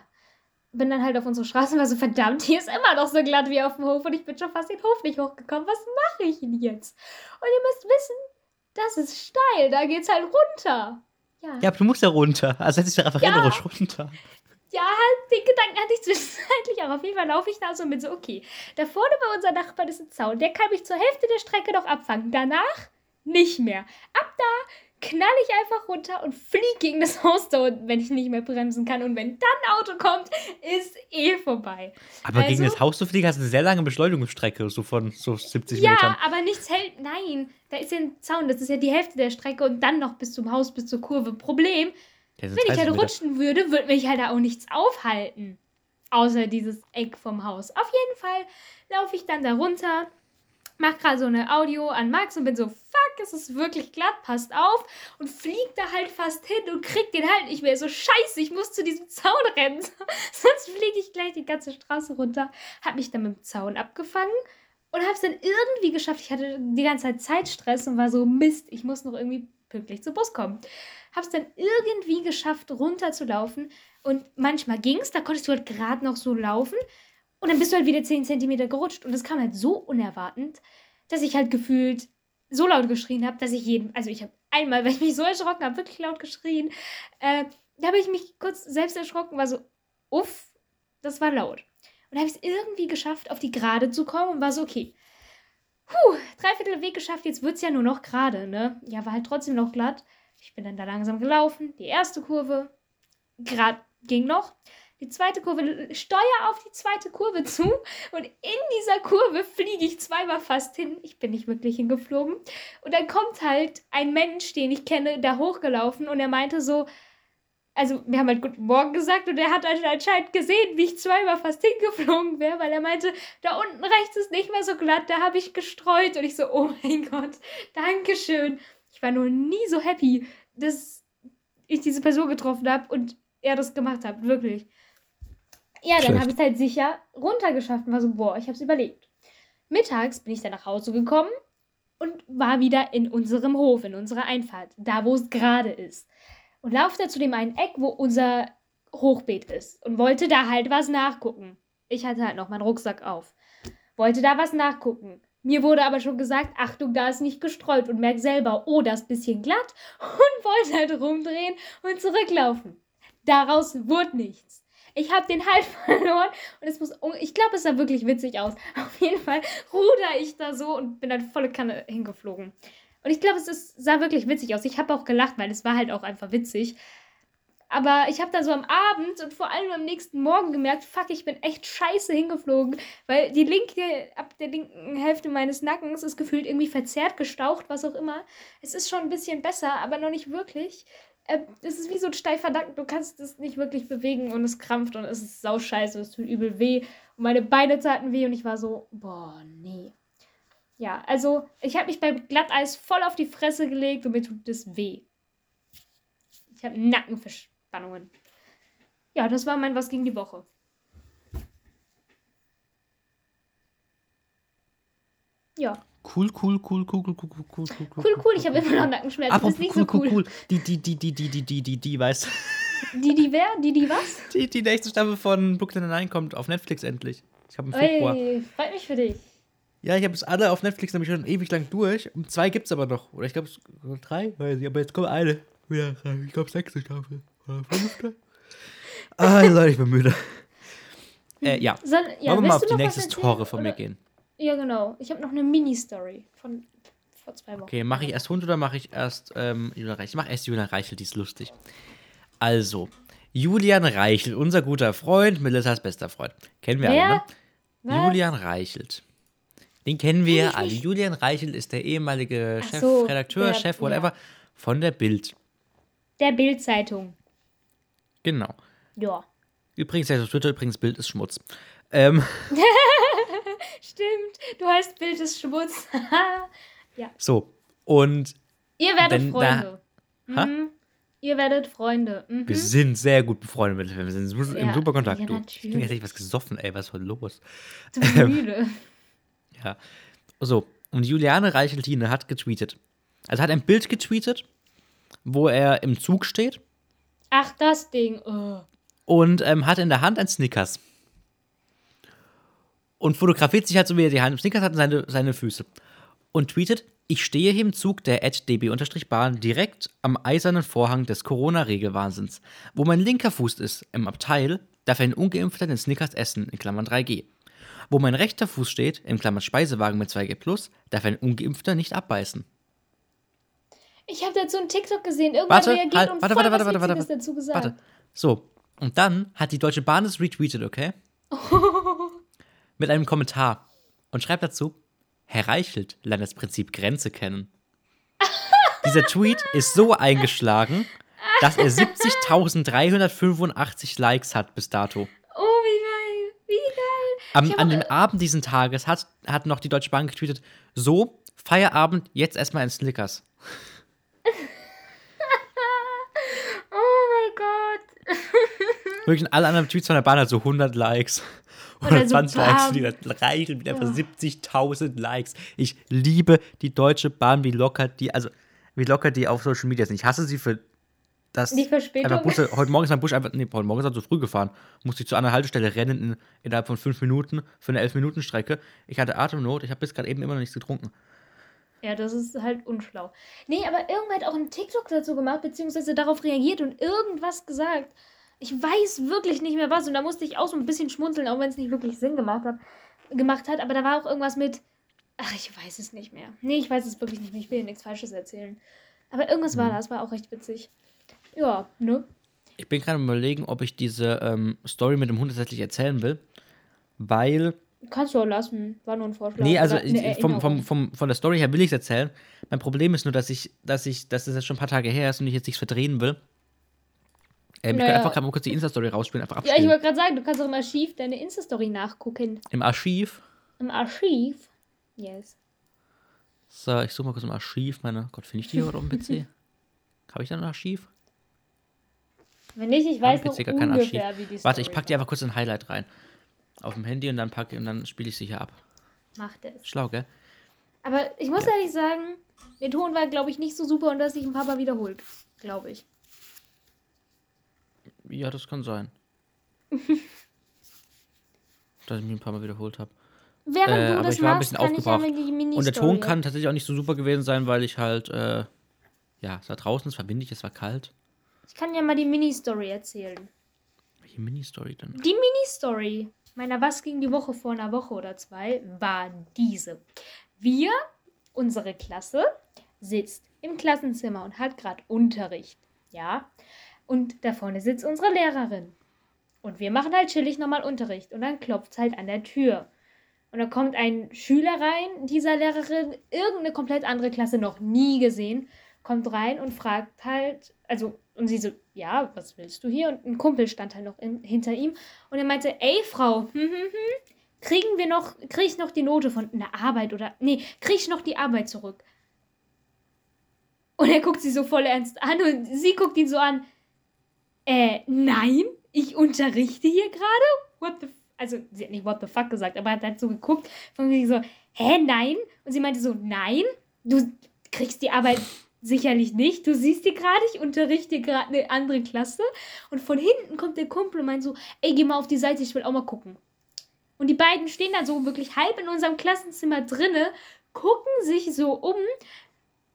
bin dann halt auf unsere Straße und war so, verdammt, hier ist immer noch so glatt wie auf dem Hof und ich bin schon fast den Hof nicht hochgekommen. Was mache ich denn jetzt? Und ihr müsst wissen, das ist steil, da geht's halt runter. Ja,
Ja, aber du musst ja runter. Also dich doch einfach
Ja.
rutsch runter.
ja, halt, den Gedanken hatte ich zwischenzeitlich, aber auf jeden Fall laufe ich da so mit so, okay, da vorne bei unserem Nachbarn ist ein Zaun, der kann mich zur Hälfte der Strecke noch abfangen. Danach nicht mehr. Ab da knall ich einfach runter und fliege gegen das Haus da unten, wenn ich nicht mehr bremsen kann. Und wenn dann ein Auto kommt, ist eh vorbei.
Aber gegen
Also-
das Haus zu fliegen hast du eine sehr lange Beschleunigungsstrecke, so von so 70
Ja,
Metern.
aber nichts hält. Nein, da ist ja ein Zaun, das ist ja die Hälfte der Strecke und dann noch bis zum Haus, bis zur Kurve. Problem, wenn ich
30
halt
Meter.
rutschen würde, würde mich halt da auch nichts aufhalten. Außer dieses Eck vom Haus. Auf jeden Fall laufe ich dann da runter, mach gerade so eine Audio an Max und bin so, fuck, es ist wirklich glatt, passt auf. Und flieg da halt fast hin und krieg den halt nicht mehr. So, scheiße, ich muss zu diesem Zaun rennen. Sonst fliege ich gleich die ganze Straße runter. Hab mich dann mit dem Zaun abgefangen und hab's dann irgendwie geschafft. Ich hatte die ganze Zeit Zeitstress und war so, Mist, ich muss noch irgendwie pünktlich zum Bus kommen. Hab's dann irgendwie geschafft, runterzulaufen. Und manchmal ging's, da konntest du halt gerade noch so laufen. Und dann bist du halt wieder 10 cm gerutscht. Und das kam halt so unerwartend, dass ich halt gefühlt so laut geschrien habe, dass ich jeden. Also ich habe einmal, weil ich mich so erschrocken habe, wirklich laut geschrien. Äh, da habe ich mich kurz selbst erschrocken, war so, uff, das war laut. Und habe ich es irgendwie geschafft, auf die Gerade zu kommen und war so, okay. Puh, dreiviertel Weg geschafft, jetzt wird es ja nur noch gerade, ne? Ja, war halt trotzdem noch glatt. Ich bin dann da langsam gelaufen. Die erste Kurve, gerade ging noch. Die zweite Kurve, steuer auf die zweite Kurve zu und in dieser Kurve fliege ich zweimal fast hin. Ich bin nicht wirklich hingeflogen. Und dann kommt halt ein Mensch, den ich kenne, da hochgelaufen und er meinte so, also wir haben halt Guten Morgen gesagt und er hat halt anscheinend gesehen, wie ich zweimal fast hingeflogen wäre, weil er meinte, da unten rechts ist nicht mehr so glatt, da habe ich gestreut. Und ich so, oh mein Gott, Dankeschön. Ich war nur nie so happy, dass ich diese Person getroffen habe und er das gemacht hat, wirklich. Ja, dann habe ich es halt sicher runtergeschafft und war so, boah, ich habe es überlebt. Mittags bin ich dann nach Hause gekommen und war wieder in unserem Hof, in unserer Einfahrt, da wo es gerade ist. Und laufe da zu dem einen Eck, wo unser Hochbeet ist und wollte da halt was nachgucken. Ich hatte halt noch meinen Rucksack auf. Wollte da was nachgucken. Mir wurde aber schon gesagt, Achtung, da ist nicht gestreut und merk selber, oh, das ist bisschen glatt und wollte halt rumdrehen und zurücklaufen. Daraus wurde nichts. Ich habe den Halt verloren und es muss, ich glaube, es sah wirklich witzig aus. Auf jeden Fall ruder ich da so und bin dann volle Kanne hingeflogen. Und ich glaube, es ist, sah wirklich witzig aus. Ich habe auch gelacht, weil es war halt auch einfach witzig. Aber ich habe dann so am Abend und vor allem am nächsten Morgen gemerkt, fuck, ich bin echt scheiße hingeflogen. Weil die linke, ab der linken Hälfte meines Nackens ist gefühlt irgendwie verzerrt, gestaucht, was auch immer. Es ist schon ein bisschen besser, aber noch nicht wirklich. Äh, es ist wie so ein steifer Nacken, du kannst es nicht wirklich bewegen und es krampft und es ist sauscheiße, es tut übel weh. Und meine Beine taten weh und ich war so, boah, nee. Ja, also ich habe mich beim Glatteis voll auf die Fresse gelegt und mir tut es weh. Ich habe Nackenverspannungen. Ja, das war mein Was gegen die Woche. Ja,
Cool, cool, cool, cool, cool, cool, cool, cool, cool,
cool, cool. Ich habe immer noch Nackenschmerzen. Das
Apropos
ist nicht
cool,
so
cool,
cool.
cool. Die, die, die, die, die, die, die, die, die, weißt du?
Die, die wer? Die, die was?
Die, die nächste Staffel von Brooklyn Nine kommt auf Netflix endlich. Ich habe im Februar.
Ui, freut mich für dich.
Ja, ich habe es alle auf Netflix nämlich schon ewig lang durch. Und zwei gibt's aber noch. Oder ich glaube, es drei, weiß ich, aber jetzt kommt eine rein. Ich glaube, sechste Staffel. Oder fünfte. ah, Leute, ich bin müde. Äh, ja.
Soll, ja,
Wollen wir mal auf die nächste? Tore von mir gehen.
Ja, genau. Ich habe noch eine Mini-Story von vor zwei Wochen.
Okay, mache ich erst Hund oder mache ich erst ähm, Julian Reichel? Ich mache erst Julian Reichel, die ist lustig. Also, Julian Reichel, unser guter Freund, Melissas bester Freund. Kennen wir
Wer?
alle, ne?
Was?
Julian Reichelt. Den kennen wir alle.
nicht.
Julian Reichelt ist der ehemalige
Ach so,
Chefredakteur,
der-
Chef,
ja.
whatever, von der Bild.
Der Bild-Zeitung.
Genau.
Ja.
Übrigens, der ist auf Twitter, übrigens, Bild ist Schmutz. Ähm,
Stimmt. Du heißt Bild ist Schmutz.
so. Und
Ihr werdet
da-
Freunde.
Ha?
Mhm. Ihr werdet Freunde. Mhm.
wir sind sehr gut befreundet mit Wir sind im
Ja,
super Kontakt.
ja,
du. Ich bin jetzt echt was gesoffen, ey, was ist denn los?
Du müde.
Ja. So, und Juliane Reicheltine hat getweetet. Also hat ein Bild getweetet, wo er im Zug steht
Ach, das Ding. Oh.
und ähm, hat in der Hand ein Snickers. Und fotografiert sich halt so, wie er die Hand im Snickers hat und seine, seine Füße. Und tweetet, ich stehe hier im Zug der db-bahn direkt am eisernen Vorhang des Corona-Regelwahnsinns. Wo mein linker Fuß ist, im Abteil, darf ein Ungeimpfter den Snickers essen, in Klammern 3G. Wo mein rechter Fuß steht, im Klammern Speisewagen mit 2G+, darf ein Ungeimpfter nicht abbeißen.
Ich habe dazu einen TikTok gesehen. Irgendwann
Warte,
reagiert
halt,
und
warte,
voll
warte,
was
warte, warte, warte,
dazu gesagt.
Warte. So, und dann hat die Deutsche Bahn es retweetet, okay? Mit einem Kommentar. Und schreibt dazu, Herr Reichelt lernt das Prinzip Grenze kennen. Dieser Tweet ist so eingeschlagen, dass er 70.385 Likes hat bis dato.
Oh, wie geil. Wie geil.
Am, an dem Abend diesen Tages hat, hat noch die Deutsche Bahn getweetet, so, Feierabend, jetzt erstmal ein Snickers.
Oh mein Gott.
Wirklich alle anderen Tweets von der Bahn hat so 100 Likes.
Oder so
120 Likes,
bam.
wieder Reichelt mit einfach 70.000 Likes. Ich liebe die Deutsche Bahn, wie locker die, also wie locker die auf Social Media sind. Ich hasse sie für das.
Die Verspätung.
Busse, heute Morgen ist mein Bus einfach, nee, heute Morgen ist er zu früh gefahren. Musste ich zu einer Haltestelle rennen in, innerhalb von fünf Minuten für eine 11-Minuten-Strecke. Ich hatte Atemnot, ich habe bis gerade eben immer noch nichts getrunken.
Ja, das ist halt unschlau. Nee, aber irgendwer hat auch einen TikTok dazu gemacht, beziehungsweise darauf reagiert und irgendwas gesagt. Ich weiß wirklich nicht mehr was. Und da musste ich auch so ein bisschen schmunzeln, auch wenn es nicht wirklich Sinn gemacht hat, gemacht hat. Aber da war auch irgendwas mit. Ach, ich weiß es nicht mehr. Nee, ich weiß es wirklich nicht mehr. Ich will dir nichts Falsches erzählen. Aber irgendwas
Mhm.
war das, war auch recht witzig. Ja, ne?
Ich bin gerade am überlegen, ob ich diese ähm, Story mit dem Hund tatsächlich erzählen will, weil
Kannst du auch lassen. War nur ein Vorschlag.
Nee, also
Oder
ich, vom, vom, vom, von der Story her will ich es erzählen. Mein Problem ist nur, dass ich, dass ich, dass das jetzt schon ein paar Tage her ist und ich jetzt nichts verdrehen will. Ähm, Ich kann einfach mal kurz die Insta-Story rausspielen, einfach
Ja, ich
abspielen.
wollte gerade sagen, du kannst auch im Archiv deine Insta-Story nachgucken.
Im Archiv.
Im Archiv? Yes.
So, ich suche mal kurz im Archiv meine. Gott, finde ich die hier auf dem PC? Habe ich da ein Archiv?
Wenn nicht, ich weiß noch ungefähr,
Archiv.
wie die
Warte, ich
Story
packe dir einfach kurz ein Highlight rein. Auf dem Handy und dann packe und dann spiele ich sie hier ab.
Macht es.
Schlau, gell?
Aber ich muss ehrlich sagen, der Ton war, glaube ich, nicht so super und das sich ein paar Mal wiederholt. Glaube ich.
Ja, das kann sein. Dass ich mich ein paar Mal wiederholt habe.
Während
Äh,
du
aber
das
ich war ein
machst,
bisschen
ich ja
aufgebracht. Und der Ton kann tatsächlich auch nicht so super gewesen sein, weil ich halt, äh, ja, es war draußen, es war windig, es war kalt.
Ich kann ja mal die Mini-Story erzählen.
Welche Mini-Story denn?
Die Mini-Story meiner Was ging die Woche vor einer Woche oder zwei war diese. Wir, unsere Klasse, sitzt im Klassenzimmer und hat gerade Unterricht. Ja. Und da vorne sitzt unsere Lehrerin. Und wir machen halt chillig nochmal Unterricht. Und dann klopft es halt an der Tür. Und dann kommt ein Schüler rein, dieser Lehrerin, irgendeine komplett andere Klasse noch nie gesehen, kommt rein und fragt halt, also, und sie so, ja, was willst du hier? Und ein Kumpel stand halt noch in, hinter ihm. Und er meinte, ey, Frau, hm, hm, hm, kriegen wir noch, krieg ich noch die Note von einer Arbeit oder, nee, krieg ich noch die Arbeit zurück? Und er guckt sie so voll ernst an und sie guckt ihn so an, äh, nein, ich unterrichte hier gerade? What the Also, sie hat nicht what the fuck gesagt, aber hat halt so geguckt, von wegen so, hä, nein? Und sie meinte so, nein, du kriegst die Arbeit sicherlich nicht. Du siehst die gerade, ich unterrichte gerade eine andere Klasse. Und von hinten kommt der Kumpel und meint so, ey, geh mal auf die Seite, ich will auch mal gucken. Und die beiden stehen da so wirklich halb in unserem Klassenzimmer drinne, gucken sich so um.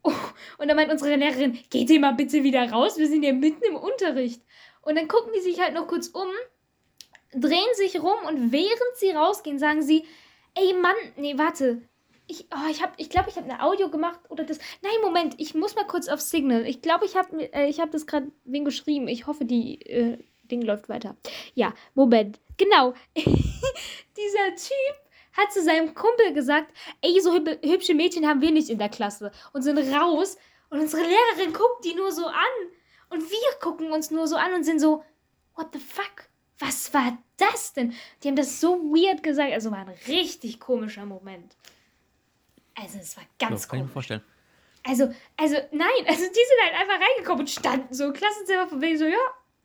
Oh, und dann meint unsere Lehrerin, geht ihr mal bitte wieder raus, wir sind ja mitten im Unterricht. Und dann gucken die sich halt noch kurz um, drehen sich rum und während sie rausgehen, sagen sie, Ey, Mann, nee, warte. Ich, oh, ich habe, ich glaube, ich habe eine Audio gemacht oder das. Nein, Moment, ich muss mal kurz auf Signal. Ich glaube, ich habe, äh, habe das gerade wen geschrieben. Ich hoffe, die äh, Ding läuft weiter. Ja, Moment. Genau. Dieser Typ hat zu seinem Kumpel gesagt, ey, so hüb hübsche Mädchen haben wir nicht in der Klasse und sind raus. Und unsere Lehrerin guckt die nur so an. Und wir gucken uns nur so an und sind so, what the fuck? Was war das denn? Die haben das so weird gesagt. Also war ein richtig komischer Moment. Also es war ganz
so, kann ich mir
komisch.
vorstellen.
Also, also, nein, also die sind halt einfach reingekommen und standen so im Klassenzimmer von wegen so, ja,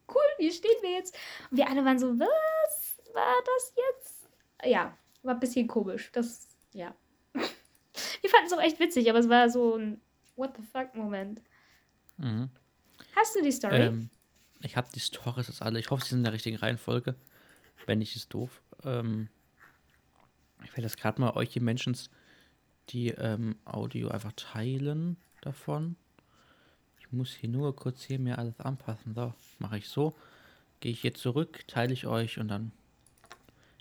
cool, hier stehen wir jetzt. Und wir alle waren so, was war das jetzt? Ja, war ein bisschen komisch. Das, ja. Wir fanden es auch echt witzig, aber es war so ein What the fuck Moment.
Mhm.
Hast du die Story?
Ähm, ich habe die Stories jetzt alle. Ich hoffe, sie sind in der richtigen Reihenfolge. Wenn nicht, ist doof. Ähm, ich werde das gerade mal euch, die Menschen, die ähm, Audio einfach teilen davon. Ich muss hier nur kurz hier mir alles anpassen. So, mache ich so. Gehe ich hier zurück, teile ich euch und dann.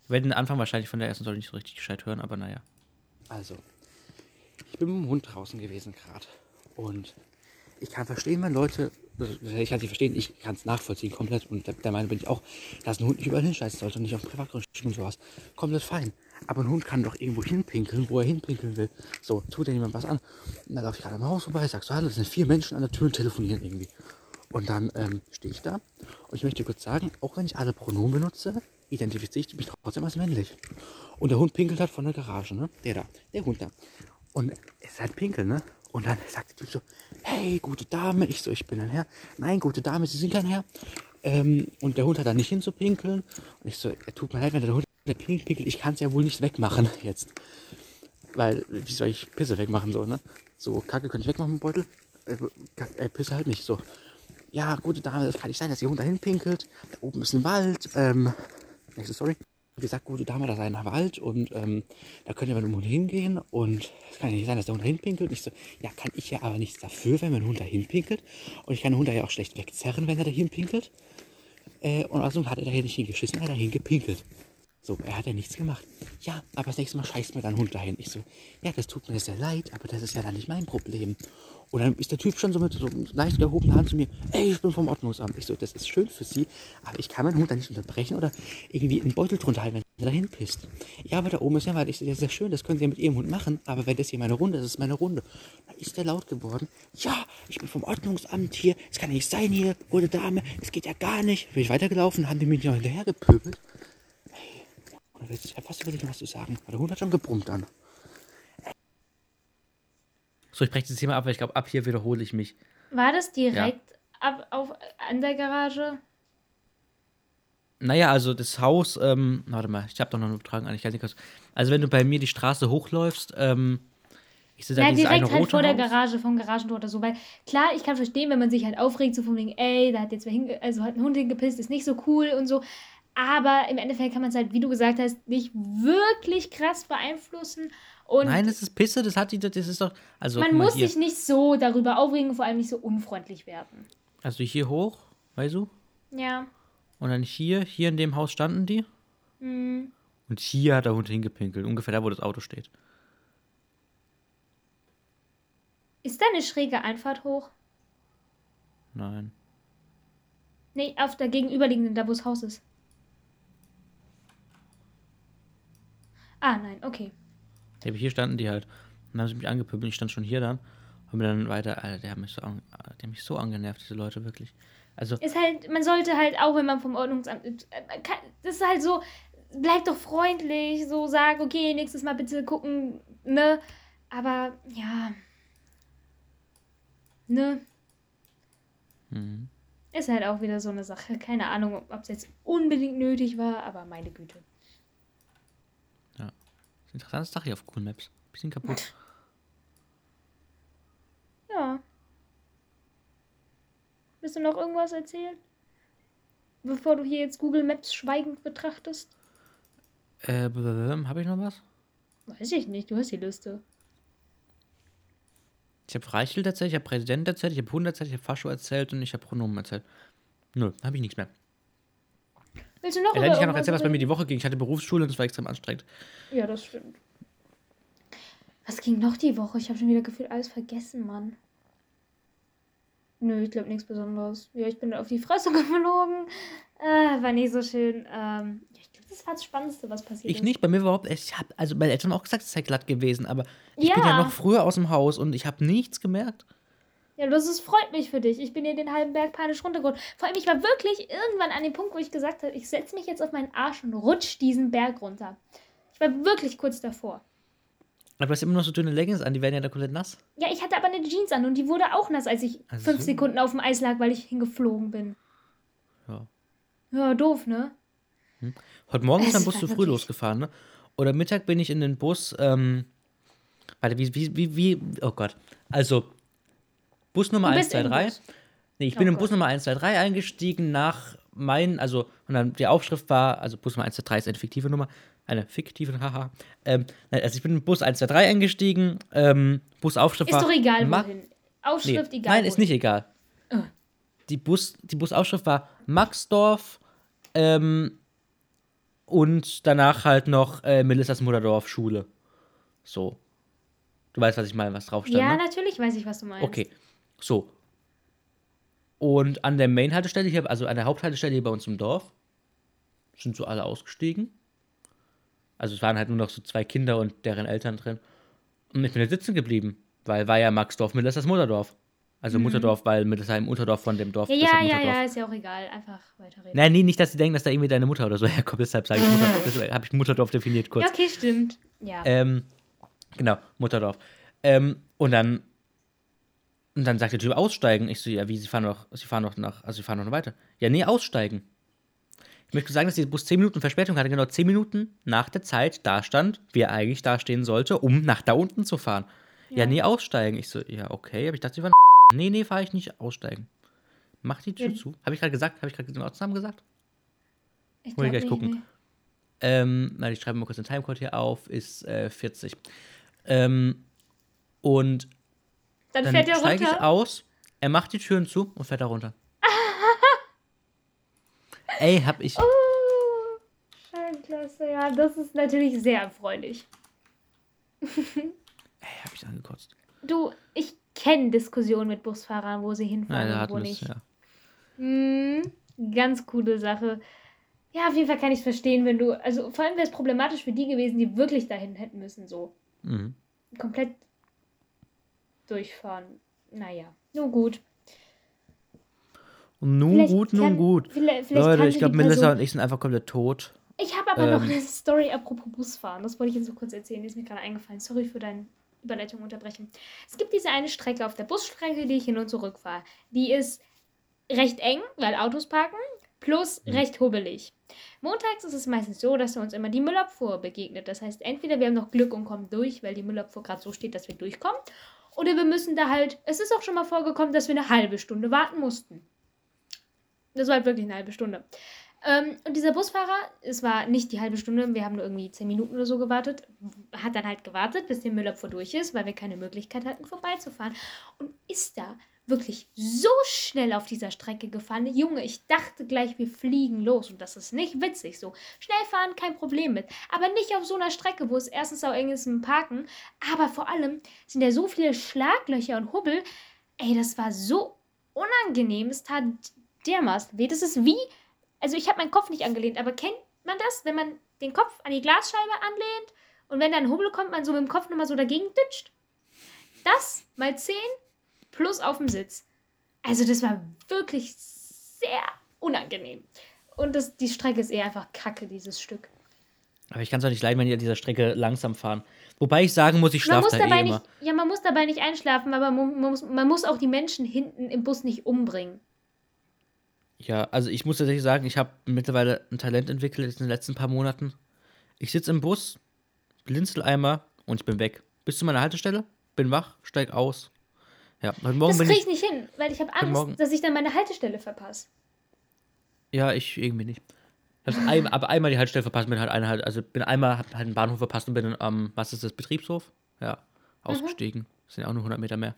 Wir werden den Anfang wahrscheinlich von der ersten Story nicht so richtig gescheit hören, aber naja.
Also, ich bin mit dem Hund draußen gewesen gerade. Und ich kann verstehen, wenn Leute, ich kann sie verstehen, ich kann es nachvollziehen komplett. Und der, Meinung bin ich auch, dass ein Hund nicht überall hinscheißen sollte und nicht auf Privatgrundstücken und sowas. Komplett fein. Aber ein Hund kann doch irgendwo hinpinkeln, wo er hinpinkeln will. So, tut er jemand was an. Und dann laufe ich gerade am Haus vorbei, sagst so, hallo, das sind vier Menschen an der Tür und telefonieren irgendwie. Und dann ähm, stehe ich da und ich möchte kurz sagen, auch wenn ich alle Pronomen benutze, identifiziere ich mich trotzdem als männlich. Und der Hund pinkelt halt von der Garage, ne? Der da, der Hund da. Und es ist halt Pinkel, ne? Und dann sagt der Typ so, hey, gute Dame. Ich so, ich bin ein Herr. Nein, gute Dame, Sie sind kein Herr. Ähm, und der Hund hat da nicht hinzupinkeln. Und ich so, er tut mir leid, wenn der Hund der pinkelt, ich kann es ja wohl nicht wegmachen jetzt. Weil, wie soll ich Pisse wegmachen so, ne? So, Kacke könnte ich wegmachen mit dem Beutel. Äh, äh, Pisse halt nicht so. Ja, gute Dame, das kann nicht sein, dass Ihr Hund dahin pinkelt. Da oben ist ein Wald. Ähm, ich so, gesagt, gute Dame, da ist ein Wald und ähm, da könnt ihr mit dem Hund hingehen und es kann ja nicht sein, dass der Hund dahin pinkelt. Und ich so, ja, kann ich ja aber nichts dafür, wenn mein Hund dahin pinkelt. Und ich kann den Hund da ja auch schlecht wegzerren, wenn er dahin pinkelt. Äh, und außerdem hat er da hier nicht hingeschissen, er hat dahin gepinkelt. So, er hat ja nichts gemacht. Ja, aber das nächste Mal scheißt mir dein Hund dahin. Ich so, ja, das tut mir sehr leid, aber das ist ja dann nicht mein Problem. Und dann ist der Typ schon so mit so leicht gehobener Hand zu mir, ey, ich bin vom Ordnungsamt. Ich so, das ist schön für Sie, aber ich kann meinen Hund da nicht unterbrechen oder irgendwie einen Beutel drunter halten, wenn er dahin pisst. Ja, aber da oben ist ja Wald. Ich so, ja, sehr schön, das können Sie ja mit Ihrem Hund machen, aber wenn das hier meine Runde ist, ist meine Runde. Da ist der laut geworden. Ja, ich bin vom Ordnungsamt hier, es kann ja nicht sein hier, gute Dame, es geht ja gar nicht. Bin ich weitergelaufen, haben die mich noch hinterher gepöbelt. Und jetzt, ich fast überlegt, was zu sagen. Aber der Hund hat schon gebrummt dann.
So, ich breche das Thema ab, weil ich glaube, ab hier wiederhole ich mich.
War das direkt ab, auf, an der Garage?
Naja, also das Haus, ähm, warte mal, ich habe doch noch eine Fragen an. Ich kurz. Also wenn du bei mir die Straße hochläufst, ähm, ich sehe da
Ja,
dieses eine
direkt halt
rote
vor der
Haus.
Garage, vom Garagentor oder so. Weil klar, ich kann verstehen, wenn man sich halt aufregt, so von wegen, ey, da hat jetzt wer hinge also hat ein Hund hingepisst, ist nicht so cool und so. Aber im Endeffekt kann man es halt, wie du gesagt hast, nicht wirklich krass beeinflussen. Und
Nein, das ist Pisse, das hat die, das ist doch. Also,
man muss
hier.
sich nicht so darüber aufregen, vor allem nicht so unfreundlich werden.
Also hier hoch, weißt du?
Ja.
Und dann hier, hier in dem Haus standen die.
Hm.
Und hier hat der Hund hingepinkelt, ungefähr da, wo das Auto steht.
Ist da eine schräge Einfahrt hoch?
Nein.
Nee, auf der gegenüberliegenden, da wo das Haus ist. Ah, nein, okay.
Ja, hier standen die halt. Und dann haben sie mich angepöbelt ich stand schon hier dann. Und bin dann weiter, Alter, der hat mich so, an, der hat mich so angenervt, diese Leute, wirklich. Also,
Ist halt, man sollte halt auch, wenn man vom Ordnungsamt. äh, kann- Das ist halt so, bleib doch freundlich, so sag, okay, nächstes Mal bitte gucken, ne? Aber ja. Ne?
mhm.
Ist halt auch wieder so eine Sache. Keine Ahnung, ob es jetzt unbedingt nötig war, aber meine Güte.
Interessantes Tag hier auf Google Maps. Bisschen kaputt.
Ja. Willst du noch irgendwas erzählen? Bevor du hier jetzt Google Maps schweigend betrachtest?
äh, habe ich noch was?
Weiß ich nicht, du hast die Liste.
Ich habe Freischild erzählt, ich habe Präsident erzählt, ich habe Hund erzählt, ich habe Fascho erzählt und ich habe Pronomen erzählt. Nö, habe ich nichts mehr.
Willst du noch
Ja, ich kann noch erzählen, was bei mir die Woche ging. Ich hatte Berufsschule und es war extrem anstrengend.
Ja, das stimmt. Was ging noch die Woche? Ich habe schon wieder gefühlt alles vergessen, Mann. Nö, ich glaube nichts Besonderes. Ja, ich bin auf die Fresse geflogen. Äh, war nicht so schön. Ähm, ja, ich glaube, das war das Spannendste, was passiert
Ich
ist.
nicht, bei mir überhaupt, ich hab, also meine Eltern haben auch gesagt, es sei glatt gewesen, aber ich
Ja.
bin ja noch früher aus dem Haus und ich habe nichts gemerkt.
Ja, das ist, freut mich für dich. Ich bin hier den halben Berg panisch runtergerutscht. Vor allem, ich war wirklich irgendwann an dem Punkt, wo ich gesagt habe, ich setze mich jetzt auf meinen Arsch und rutsch diesen Berg runter. Ich war wirklich kurz davor.
Aber du hast immer noch so dünne Leggings an, die werden ja da komplett nass.
Ja, ich hatte aber eine Jeans an und die wurde auch nass, als ich
Ach
fünf
so.
Sekunden auf dem Eis lag, weil ich hingeflogen bin.
Ja.
Ja, doof, ne?
Heute Morgen ist mein Bus zu früh losgefahren, ne? Oder Mittag bin ich in den Bus, ähm, warte, wie, wie, wie, wie, oh Gott. Also, Bus Nummer
Du
1,
bist
2,
im
3.
Bus.
Nee, ich
Oh
bin in
Gott.
Bus Nummer 1, 2, 3 eingestiegen nach meinen, also, und dann die Aufschrift war, also Bus Nummer 1, 2, 3 ist eine fiktive Nummer, eine fiktive, haha. Ähm, also ich bin in Bus 1, 2, 3 eingestiegen, ähm, Busaufschrift
Ist
war.
doch egal,
Ma-
wohin.
Nee,
Aufschrift, egal.
nein, ist
wohin.
nicht egal.
Ah.
Die, Bus, die Busaufschrift war Maxdorf ähm, und danach halt noch äh, Melissas Mutterdorf Schule. So. Du weißt, was ich meine, was drauf stand.
Ja,
ne?
natürlich weiß ich, was du meinst.
Okay. So. Und an der Main-Haltestelle hier, also an der Haupthaltestelle hier bei uns im Dorf, sind so alle ausgestiegen. Also es waren halt nur noch so zwei Kinder und deren Eltern drin. Und ich bin jetzt sitzen geblieben, weil war ja Maxdorf, Mittelsdorf, Mutterdorf. Also Mutterdorf, weil Mittelsheim Unterdorf von dem Dorf.
Mhm. Ja, ja, ja, ja, ist ja auch egal. Einfach weiterreden.
Nein, nee, nicht, dass sie denken, dass da irgendwie deine Mutter oder so herkommt. Deshalb sage ich Mutterdorf. Deshalb habe ich Mutterdorf definiert kurz.
Ja, okay, stimmt. Ja.
Ähm, genau, Mutterdorf. Ähm, und dann und dann sagt der Typ aussteigen. Ich so, ja, wie, sie fahren doch, sie fahren doch nach, also sie fahren doch noch weiter. Ja, nee, aussteigen. Ich möchte sagen, dass dieser Bus 10 Minuten Verspätung hatte, genau 10 Minuten nach der Zeit da stand, wie er eigentlich da stehen sollte, um nach da unten zu fahren. Ja,
Ja.
nee, aussteigen. Ich so, ja, okay, aber ich dachte, sie fahren Nee, nee, fahre ich nicht, aussteigen. Mach die Tür
Ja.
zu. Habe ich gerade gesagt? Habe ich gerade den Ortsnamen gesagt?
ich glaub
gleich gucken. Ähm, na, ich schreibe mal kurz den Timecode hier auf, ist äh, 40. Ähm, und
Dann,
dann
fährt er
steige ich
runter.
aus, er macht die Türen zu und fährt da runter. Ey, hab ich.
Oh, Scheinklasse, ja, das ist natürlich sehr erfreulich.
Ey, hab ich angekotzt.
Du, ich kenne Diskussionen mit Busfahrern, wo sie hinfahren
Nein,
und wo nicht.
ja.
Mhm, ganz coole Sache. Ja, auf jeden Fall kann ich es verstehen, wenn du. Also vor allem wäre es problematisch für die gewesen, die wirklich dahin hätten müssen, so.
Mhm.
Komplett durchfahren. Naja, nur gut.
Und nun
Vielleicht
gut, nun
kann-
gut.
Vielleicht, vielleicht
Leute, ich glaube, Melissa und ich sind einfach komplett tot.
Ich habe aber noch
Ähm.
eine Story apropos Busfahren. Das wollte ich jetzt so kurz erzählen. Die ist mir gerade eingefallen. Sorry für deine Überleitung unterbrechen. Es gibt diese eine Strecke auf der Busstrecke, die ich hin und zurück fahre. Die ist recht eng, weil Autos parken, plus recht hubbelig. Montags ist es meistens so, dass uns immer die Müllabfuhr begegnet. Das heißt, entweder wir haben noch Glück und kommen durch, weil die Müllabfuhr gerade so steht, dass wir durchkommen. Oder wir müssen da halt, es ist auch schon mal vorgekommen, dass wir eine halbe Stunde warten mussten. Das war halt wirklich eine halbe Stunde. Ähm, und dieser Busfahrer, es war nicht die halbe Stunde, wir haben nur irgendwie zehn Minuten oder so gewartet, hat dann halt gewartet, bis die Müllabfuhr durch ist, weil wir keine Möglichkeit hatten, vorbeizufahren. Und ist da wirklich so schnell auf dieser Strecke gefahren. Junge, ich dachte gleich, wir fliegen los. Und das ist nicht witzig so. Schnell fahren, kein Problem mit. Aber nicht auf so einer Strecke, wo es erstens auch eng ist im Parken, aber vor allem sind da so viele Schlaglöcher und Hubbel. Ey, das war so unangenehm. Es tat dermaßen weh. Das ist wie, also ich habe meinen Kopf nicht angelehnt, aber kennt man das, wenn man den Kopf an die Glasscheibe anlehnt und wenn da ein Hubbel kommt, man so mit dem Kopf nochmal so dagegen dütscht? Das mal 10 plus auf dem Sitz. Also das war wirklich sehr unangenehm. Und das, die Strecke ist eher einfach kacke, dieses Stück.
Aber ich kann es auch nicht leiden, wenn die an dieser Strecke langsam fahren. Wobei ich sagen muss, ich schlafe da eh
nicht,
immer.
ja, man muss dabei nicht einschlafen, aber man, man, muss, man muss auch die Menschen hinten im Bus nicht umbringen.
Ja, also ich muss tatsächlich sagen, ich habe mittlerweile ein Talent entwickelt in den letzten paar Monaten. Ich sitze im Bus, blinzel einmal und ich bin weg. Bis zu meiner Haltestelle, bin wach, steig aus. Ja, heute Morgen
Das kriege
ich.
ich nicht hin, weil ich habe Angst, dass ich dann meine Haltestelle verpasse.
Ja, ich irgendwie nicht. Ich hab ein, aber einmal die Haltestelle verpasst, bin halt eine halt, also bin einmal, hab halt einen Bahnhof verpasst und bin dann am, was ist das, Betriebshof? Ja, ausgestiegen. Das sind ja auch nur 100 Meter mehr.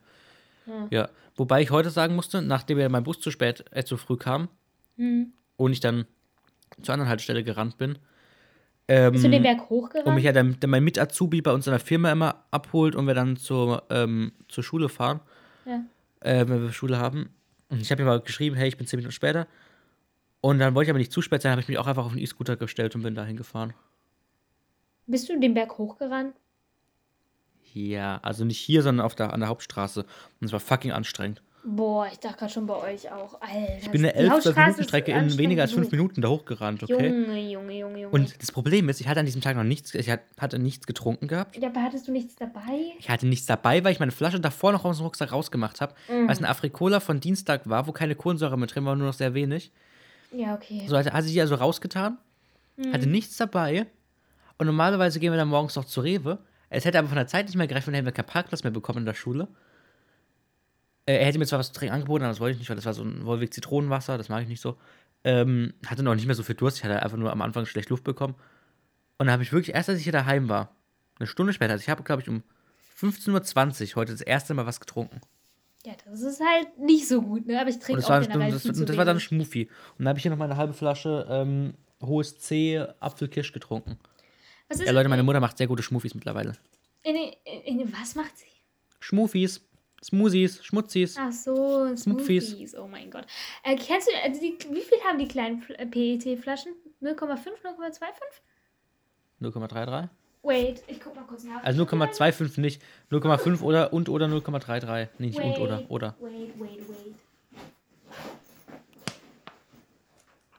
Ja.
Ja, wobei ich heute sagen musste, nachdem ja mein Bus zu spät, äh, zu früh kam
Hm.
und ich dann zur anderen Haltestelle gerannt bin, Ähm,
Bist du den Berg hochgerannt?
und mich ja dann, dann mein Mit-Azubi bei uns in der Firma immer abholt und wir dann zur, ähm, zur Schule fahren,
ja.
äh, wenn wir Schule haben. Und ich habe ihm mal geschrieben, hey, ich bin 10 Minuten später. Und dann wollte ich aber nicht zu spät sein, habe ich mich auch einfach auf den E-Scooter gestellt und bin dahin gefahren.
Bist du den Berg hochgerannt?
Ja, also nicht hier, sondern auf der, an der Hauptstraße. Und es war fucking anstrengend.
Boah, ich dachte gerade schon bei euch auch. Alter,
Ich bin eine
die
11 12
Hauptstraße
Minuten Strecke in weniger als 5
genug.
Minuten da hochgerannt, okay?
Junge, Junge, Junge, Junge.
Und das Problem ist, ich hatte an diesem Tag noch nichts, ich hat- hatte nichts getrunken gehabt.
ja, aber hattest du nichts dabei?
Ich hatte nichts dabei, weil ich meine Flasche davor noch aus dem Rucksack rausgemacht habe, weil es ein Afrikola von Dienstag war, wo keine Kohlensäure mit drin war, nur noch sehr wenig.
Ja, okay.
So hatte, hatte ich die also rausgetan, hatte nichts dabei. Und normalerweise gehen wir dann morgens noch zu Rewe. Es hätte aber von der Zeit nicht mehr gereicht, dann hätten wir keinen Parkplatz mehr bekommen in der Schule. Äh, er hätte mir zwar was zu trinken angeboten, aber das wollte ich nicht, weil das war so ein Wolwig Zitronenwasser, das mag ich nicht so. Ähm, hatte noch nicht mehr so viel Durst, ich hatte einfach nur am Anfang schlecht Luft bekommen. Und dann habe ich wirklich, erst als ich hier daheim war, eine Stunde später, also ich habe, glaube ich, um 15.20 Uhr heute das erste Mal was getrunken.
Ja, das ist halt nicht so gut, ne? Aber ich trinke auch
war,
generell
das, das, war dann
wenig.
Schmufi. Und dann habe ich hier noch mal eine halbe Flasche ähm, hohes C Apfelkirsch getrunken.
Was ist
Ja, Leute, meine Mutter macht sehr gute Schmuffis mittlerweile.
in, in, in, was macht sie?
Schmuffis, Smoothies, Schmutzis.
Ach so,
Smoothies.
Smoothies. Oh mein Gott. Äh, kennst du, also die, wie viel haben die kleinen Fl- äh, PET-Flaschen? 0,5, 0,25?
0,33?
Wait, ich guck mal kurz nach.
Also 0,25 nicht. 0,5 oder und oder 0,33. Nee, nicht und
Wait,
oder. Oder.
Wait, wait, wait.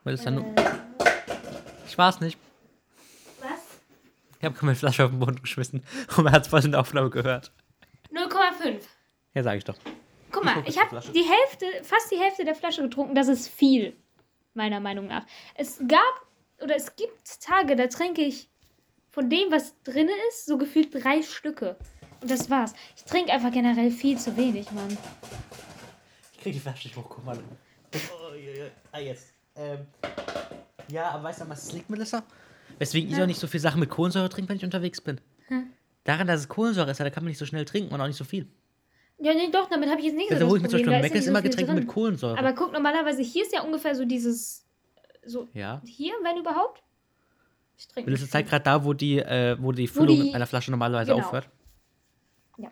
Weil das dann nur,
Äh,
ich war's nicht.
was?
Ich habe meine Flasche auf den Boden geschmissen und man hat es voll in der Aufnahme gehört.
0,5.
Ja, sag ich doch.
Guck mal, ich habe die Hälfte, fast die Hälfte der Flasche getrunken. Das ist viel, meiner Meinung nach. Es gab oder es gibt Tage, da trinke ich von dem, was drin ist, so gefühlt drei Stücke. Und das war's. Ich trinke einfach generell viel zu wenig, Mann.
Ich krieg die Flasche nicht hoch, guck mal. Oh, ja, ja. Ah, jetzt. Ähm, ja, aber weißt du, was es liegt, Melissa? Weswegen ich auch nicht so viel Sachen mit Kohlensäure trinke, wenn ich unterwegs bin. Daran, dass es Kohlensäure ist, ja, da kann man nicht so schnell trinken und auch nicht so viel.
Ja, nee, doch, damit habe ich jetzt nicht so
Also,
das
wo ich mir zum. Beispiel
Da ist
Mac ist,
so
immer
viel
Getränke mit Kohlensäure.
Aber guck, normalerweise hier ist ja ungefähr so dieses, so
ja.
hier, wenn überhaupt. Ich trinke nicht
zeigt
viel.
gerade da, wo die, äh, wo die Füllung
die-
einer Flasche normalerweise
genau.
aufhört.
Ja.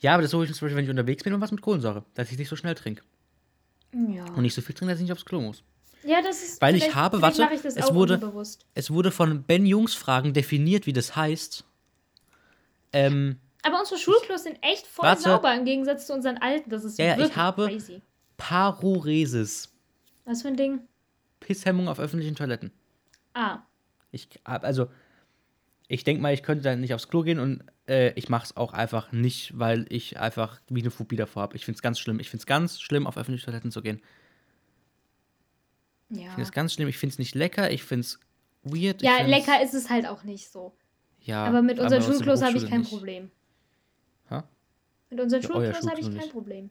Ja, aber das hole ich mir zum Beispiel, wenn ich unterwegs bin und was mit Kohlensäure. Dass ich nicht so schnell trinke.
Ja.
Und nicht so viel trinke, dass ich nicht aufs Klo muss.
ja, das ist.
Weil ich habe, warte,
ich das
es wurde-. Es wurde von Ben Jungs Fragen definiert, wie das heißt. Ähm,
Aber unsere Schulklos sind echt voll
Warte.
sauber im Gegensatz zu unseren alten. Das ist
Ja, ja, ich
wirklich
habe-
crazy.
Paroresis.
Was für ein Ding?
Pisshemmung auf öffentlichen Toiletten.
Ah.
Ich also, ich denke mal, ich könnte da nicht aufs Klo gehen und äh, ich mache es auch einfach nicht, weil ich einfach wie eine Phobie davor habe. Ich finde es ganz schlimm. Ich finde es ganz schlimm, auf öffentliche Toiletten zu gehen.
Ja.
Ich finde es ganz schlimm. Ich finde es nicht lecker. Ich finde es weird.
Ja, lecker ist es halt auch nicht so.
Ja,
aber mit unseren Schulklos habe ich kein
nicht.
Problem. Mit unseren Schulklos habe ich kein
nicht.
Problem.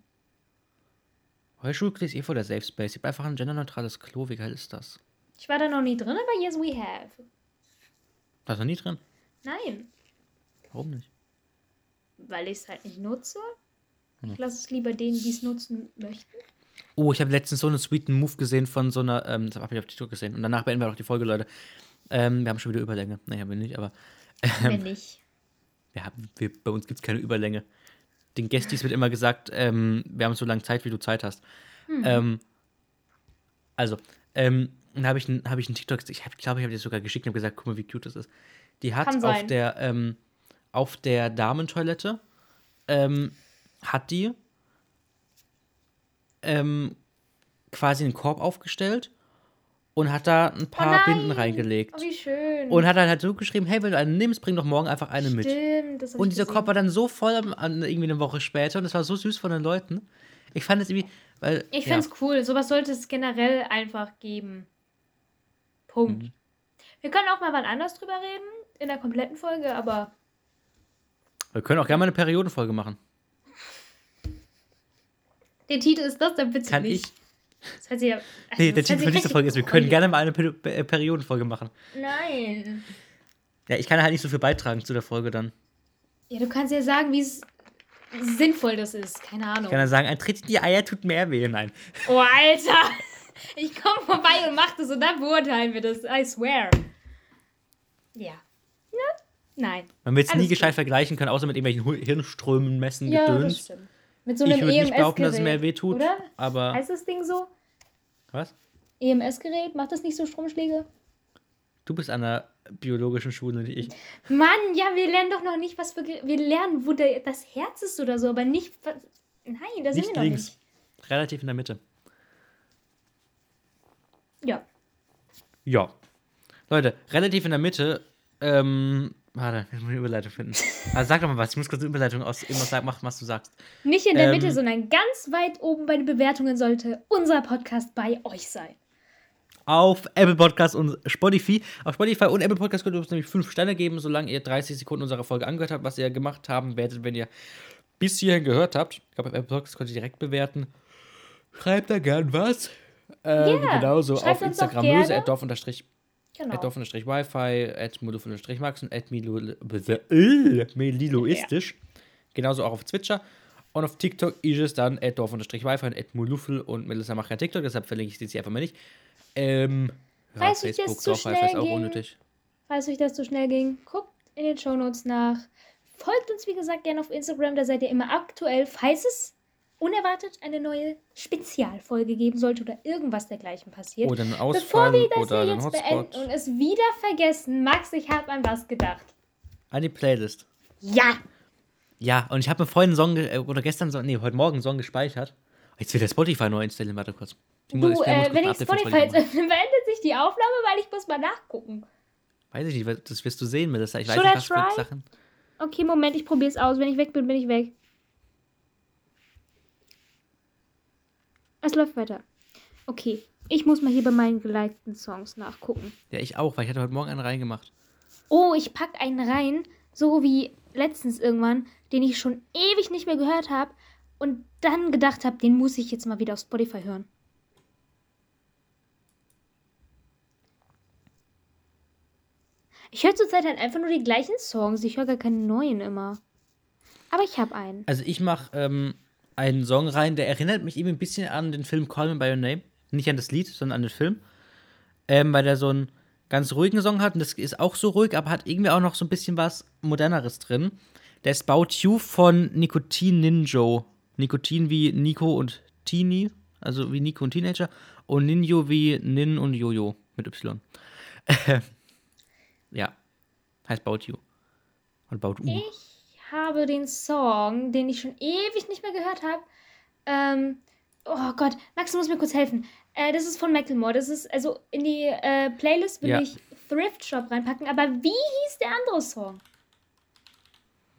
Euer Schulklo ist eh voll der Safe Space. Ich habe einfach ein genderneutrales Klo. Wie geil ist das?
Ich war da noch nie drin, aber yes, we have.
Ist noch nie drin.
Nein,
Warum nicht?
weil ich es halt nicht nutze.
Hm.
Ich lasse es lieber denen, die es nutzen möchten.
Oh, ich habe letztens so einen sweeten Move gesehen von so einer, ähm, das habe ich auf TikTok gesehen. Und danach beenden wir auch die Folge, Leute. Ähm, wir haben schon wieder Überlänge. Haben wir nicht, aber Ähm.
Wenn nicht.
wir haben, wir, bei uns gibt es keine Überlänge. Den Gästis wird immer gesagt, ähm, wir haben so lange Zeit, wie du Zeit hast.
Hm.
Ähm, also, ähm, dann habe ich, ein- hab ich einen TikTok, ich glaube, ich habe dir sogar geschickt und habe gesagt, guck mal, wie cute das ist. Die hat auf der, ähm, auf der Damentoilette, ähm, hat die ähm, quasi einen Korb aufgestellt und hat da ein paar
nein!
Binden reingelegt.
Oh, wie schön.
Und hat dann halt so geschrieben, hey, wenn du eine nimmst, bring doch morgen einfach eine mit.
Stimmt, das hab
Und dieser
gesehen.
Korb war dann so voll an, irgendwie eine Woche später und das war so süß von den Leuten. Ich fand es irgendwie, weil.
Ich
ja,
finde es cool. Sowas sollte es generell einfach geben. Punkt.
Mhm.
Wir können auch mal wann anders drüber reden, in der kompletten Folge, aber
Wir können auch gerne mal eine Periodenfolge machen.
der Titel ist das, dann bitte
Kann
nicht.
ich?
Das sich ja, also
Nee,
das
der Titel für nächste Folge ist, wir können gerne mal eine Per- Per- Periodenfolge machen.
Nein.
Ja, ich kann halt nicht so viel beitragen zu der Folge dann.
Ja, du kannst ja sagen, wie es sinnvoll das ist. Keine Ahnung.
Ich kann dann sagen, ein Tritt in die Eier tut mehr weh. Nein.
Oh, Alter. Ich komme vorbei und mach das und dann beurteilen wir das. I swear. Ja. Ne? Nein.
Man wird es nie gescheit vergleichen können, außer mit irgendwelchen Hirnströmen, Messen,
Ja, das
Gedöns.
stimmt. Mit so
Ich
einem
würde nicht
EMS-Gerät.
behaupten, dass es mehr wehtut,
Oder?
aber-
Heißt das Ding so?
Was?
EMS-Gerät? Macht das nicht so Stromschläge?
Du bist an der biologischen Schule, nicht ich.
Mann, ja, wir lernen doch noch nicht, was. Ge wir lernen, wo der, das Herz ist oder so, aber nicht. Was, nein, da sind
Nicht
wir noch
links. Relativ in der Mitte.
nicht. Ja.
Ja. Leute, relativ in der Mitte. Ähm, warte, ich muss eine Überleitung finden. Also sag doch mal was. Ich muss kurz eine Überleitung aus irgendwas sagen, machen, was du sagst.
Nicht in der
Ähm,
Mitte, sondern ganz weit oben bei den Bewertungen sollte unser Podcast bei euch sein.
Auf Apple Podcast und Spotify. Auf Spotify und Apple Podcast könnt ihr uns nämlich 5 Sterne geben, solange ihr 30 Sekunden unserer Folge angehört habt, was ihr gemacht haben werdet, wenn ihr bis hierhin gehört habt. Ich glaube, auf Apple Podcast könnt ihr direkt bewerten. Schreibt da gern was. Ähm,
Ja,
genauso
schreibt
auf Instagram
gerne. Genau.
at dorf unterstrich wifi, at unterstrich max und at milo, äh, meliloistisch. Genauso auch auf Twitcher. Und auf TikTok ist es dann at dorf unterstrich wifi und at molufel und Melissa macht kein TikTok, deshalb verlinke ich das hier einfach mal nicht. Ähm, ja,
Falls euch das zu
Wifi
schnell
ist auch
ging.
unnötig.
Falls euch das zu schnell ging, guckt in den Shownotes nach. Folgt uns, wie gesagt, gerne auf Instagram, da seid ihr immer aktuell, falls es unerwartet eine neue Spezialfolge geben sollte oder irgendwas dergleichen passiert.
Oder einen
Bevor
Ausfall
wir das
oder
hier
einen
jetzt
Hotspot.
beenden und es wieder vergessen, Max, ich habe an was gedacht.
An die Playlist.
Ja,
Ja, und ich habe mir vorhin einen Song, ge- äh, oder gestern, nee, heute Morgen einen Song gespeichert. Jetzt will der Spotify neu installieren, warte kurz. Ich muss-
du,
ich muss
äh,
kurz
wenn
ein
ich
Update von
Spotify jetzt
machen.
öffne, beendet sich die Aufnahme, weil ich muss mal nachgucken.
Weiß ich nicht, das wirst du sehen, Melissa. Ich weiß
Should
nicht,
I
was für
try?
Sachen.
Okay, Moment, ich probiere es aus. Wenn ich weg bin, bin ich weg. Es läuft weiter. Okay, ich muss mal hier bei meinen gelikten Songs nachgucken.
Ja, ich auch, weil ich hatte heute Morgen einen reingemacht.
Oh, ich pack einen rein, so wie letztens irgendwann, den ich schon ewig nicht mehr gehört habe und dann gedacht habe, den muss ich jetzt mal wieder auf Spotify hören. Ich höre zurzeit halt einfach nur die gleichen Songs. Ich höre gar keine neuen immer. Aber ich habe einen.
Also ich mache ähm, einen Song rein, der erinnert mich eben ein bisschen an den Film Call Me By Your Name. Nicht an das Lied, sondern an den Film. Ähm, weil der so einen ganz ruhigen Song hat und das ist auch so ruhig, aber hat irgendwie auch noch so ein bisschen was Moderneres drin. Der ist About You von Nikotin Ninjo. Nikotin wie Nico und Tini, also wie Nico und Teenager. Und Ninjo wie Nin und Jojo mit Y. ja, heißt About You. Und About U.
Ich habe den Song, den ich schon ewig nicht mehr gehört habe. Ähm, oh Gott, Max, du musst mir kurz helfen. Äh, das ist von Macklemore. Das ist, also in die äh, Playlist will
Ja.
ich Thrift Shop reinpacken. Aber wie hieß der andere Song?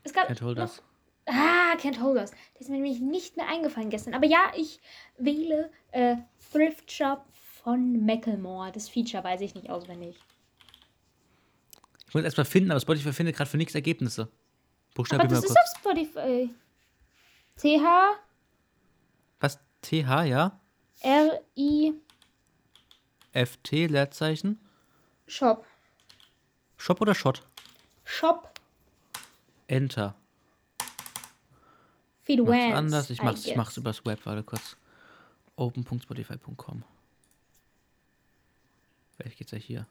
Es gab
Can't hold us.
Ah, Can't Hold Us. Der ist mir nämlich nicht mehr eingefallen gestern. Aber ja, ich wähle äh, Thrift Shop von Macklemore. Das Feature weiß ich nicht auswendig.
Ich muss erstmal finden, aber Spotify findet gerade für nichts Ergebnisse.
Aber
Buchstabier
das ist
kurz.
auf Spotify. TH
Was? TH, ja?
R I
FT, Leerzeichen.
Shop.
Shop oder Shot?
Shop
Enter.
Feed Wans,
anders. Ich mach's, ich mach's übers Web, warte kurz. open.spotify.com. Vielleicht geht's ja hier.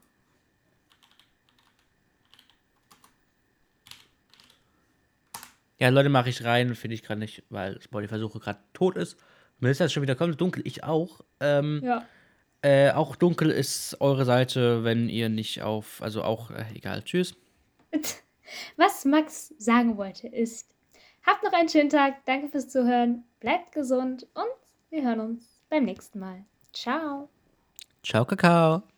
Ja, Leute, mache ich rein, finde ich gerade nicht, weil Spotify-Suche gerade tot ist. Melissa ist schon wieder komplett dunkel, ich auch. Ähm,
Ja.
äh, auch dunkel ist eure Seite, wenn ihr nicht auf, also auch, äh, egal, tschüss.
Was Max sagen wollte ist, habt noch einen schönen Tag, danke fürs Zuhören, bleibt gesund und wir hören uns beim nächsten Mal. Ciao.
Ciao, Kakao.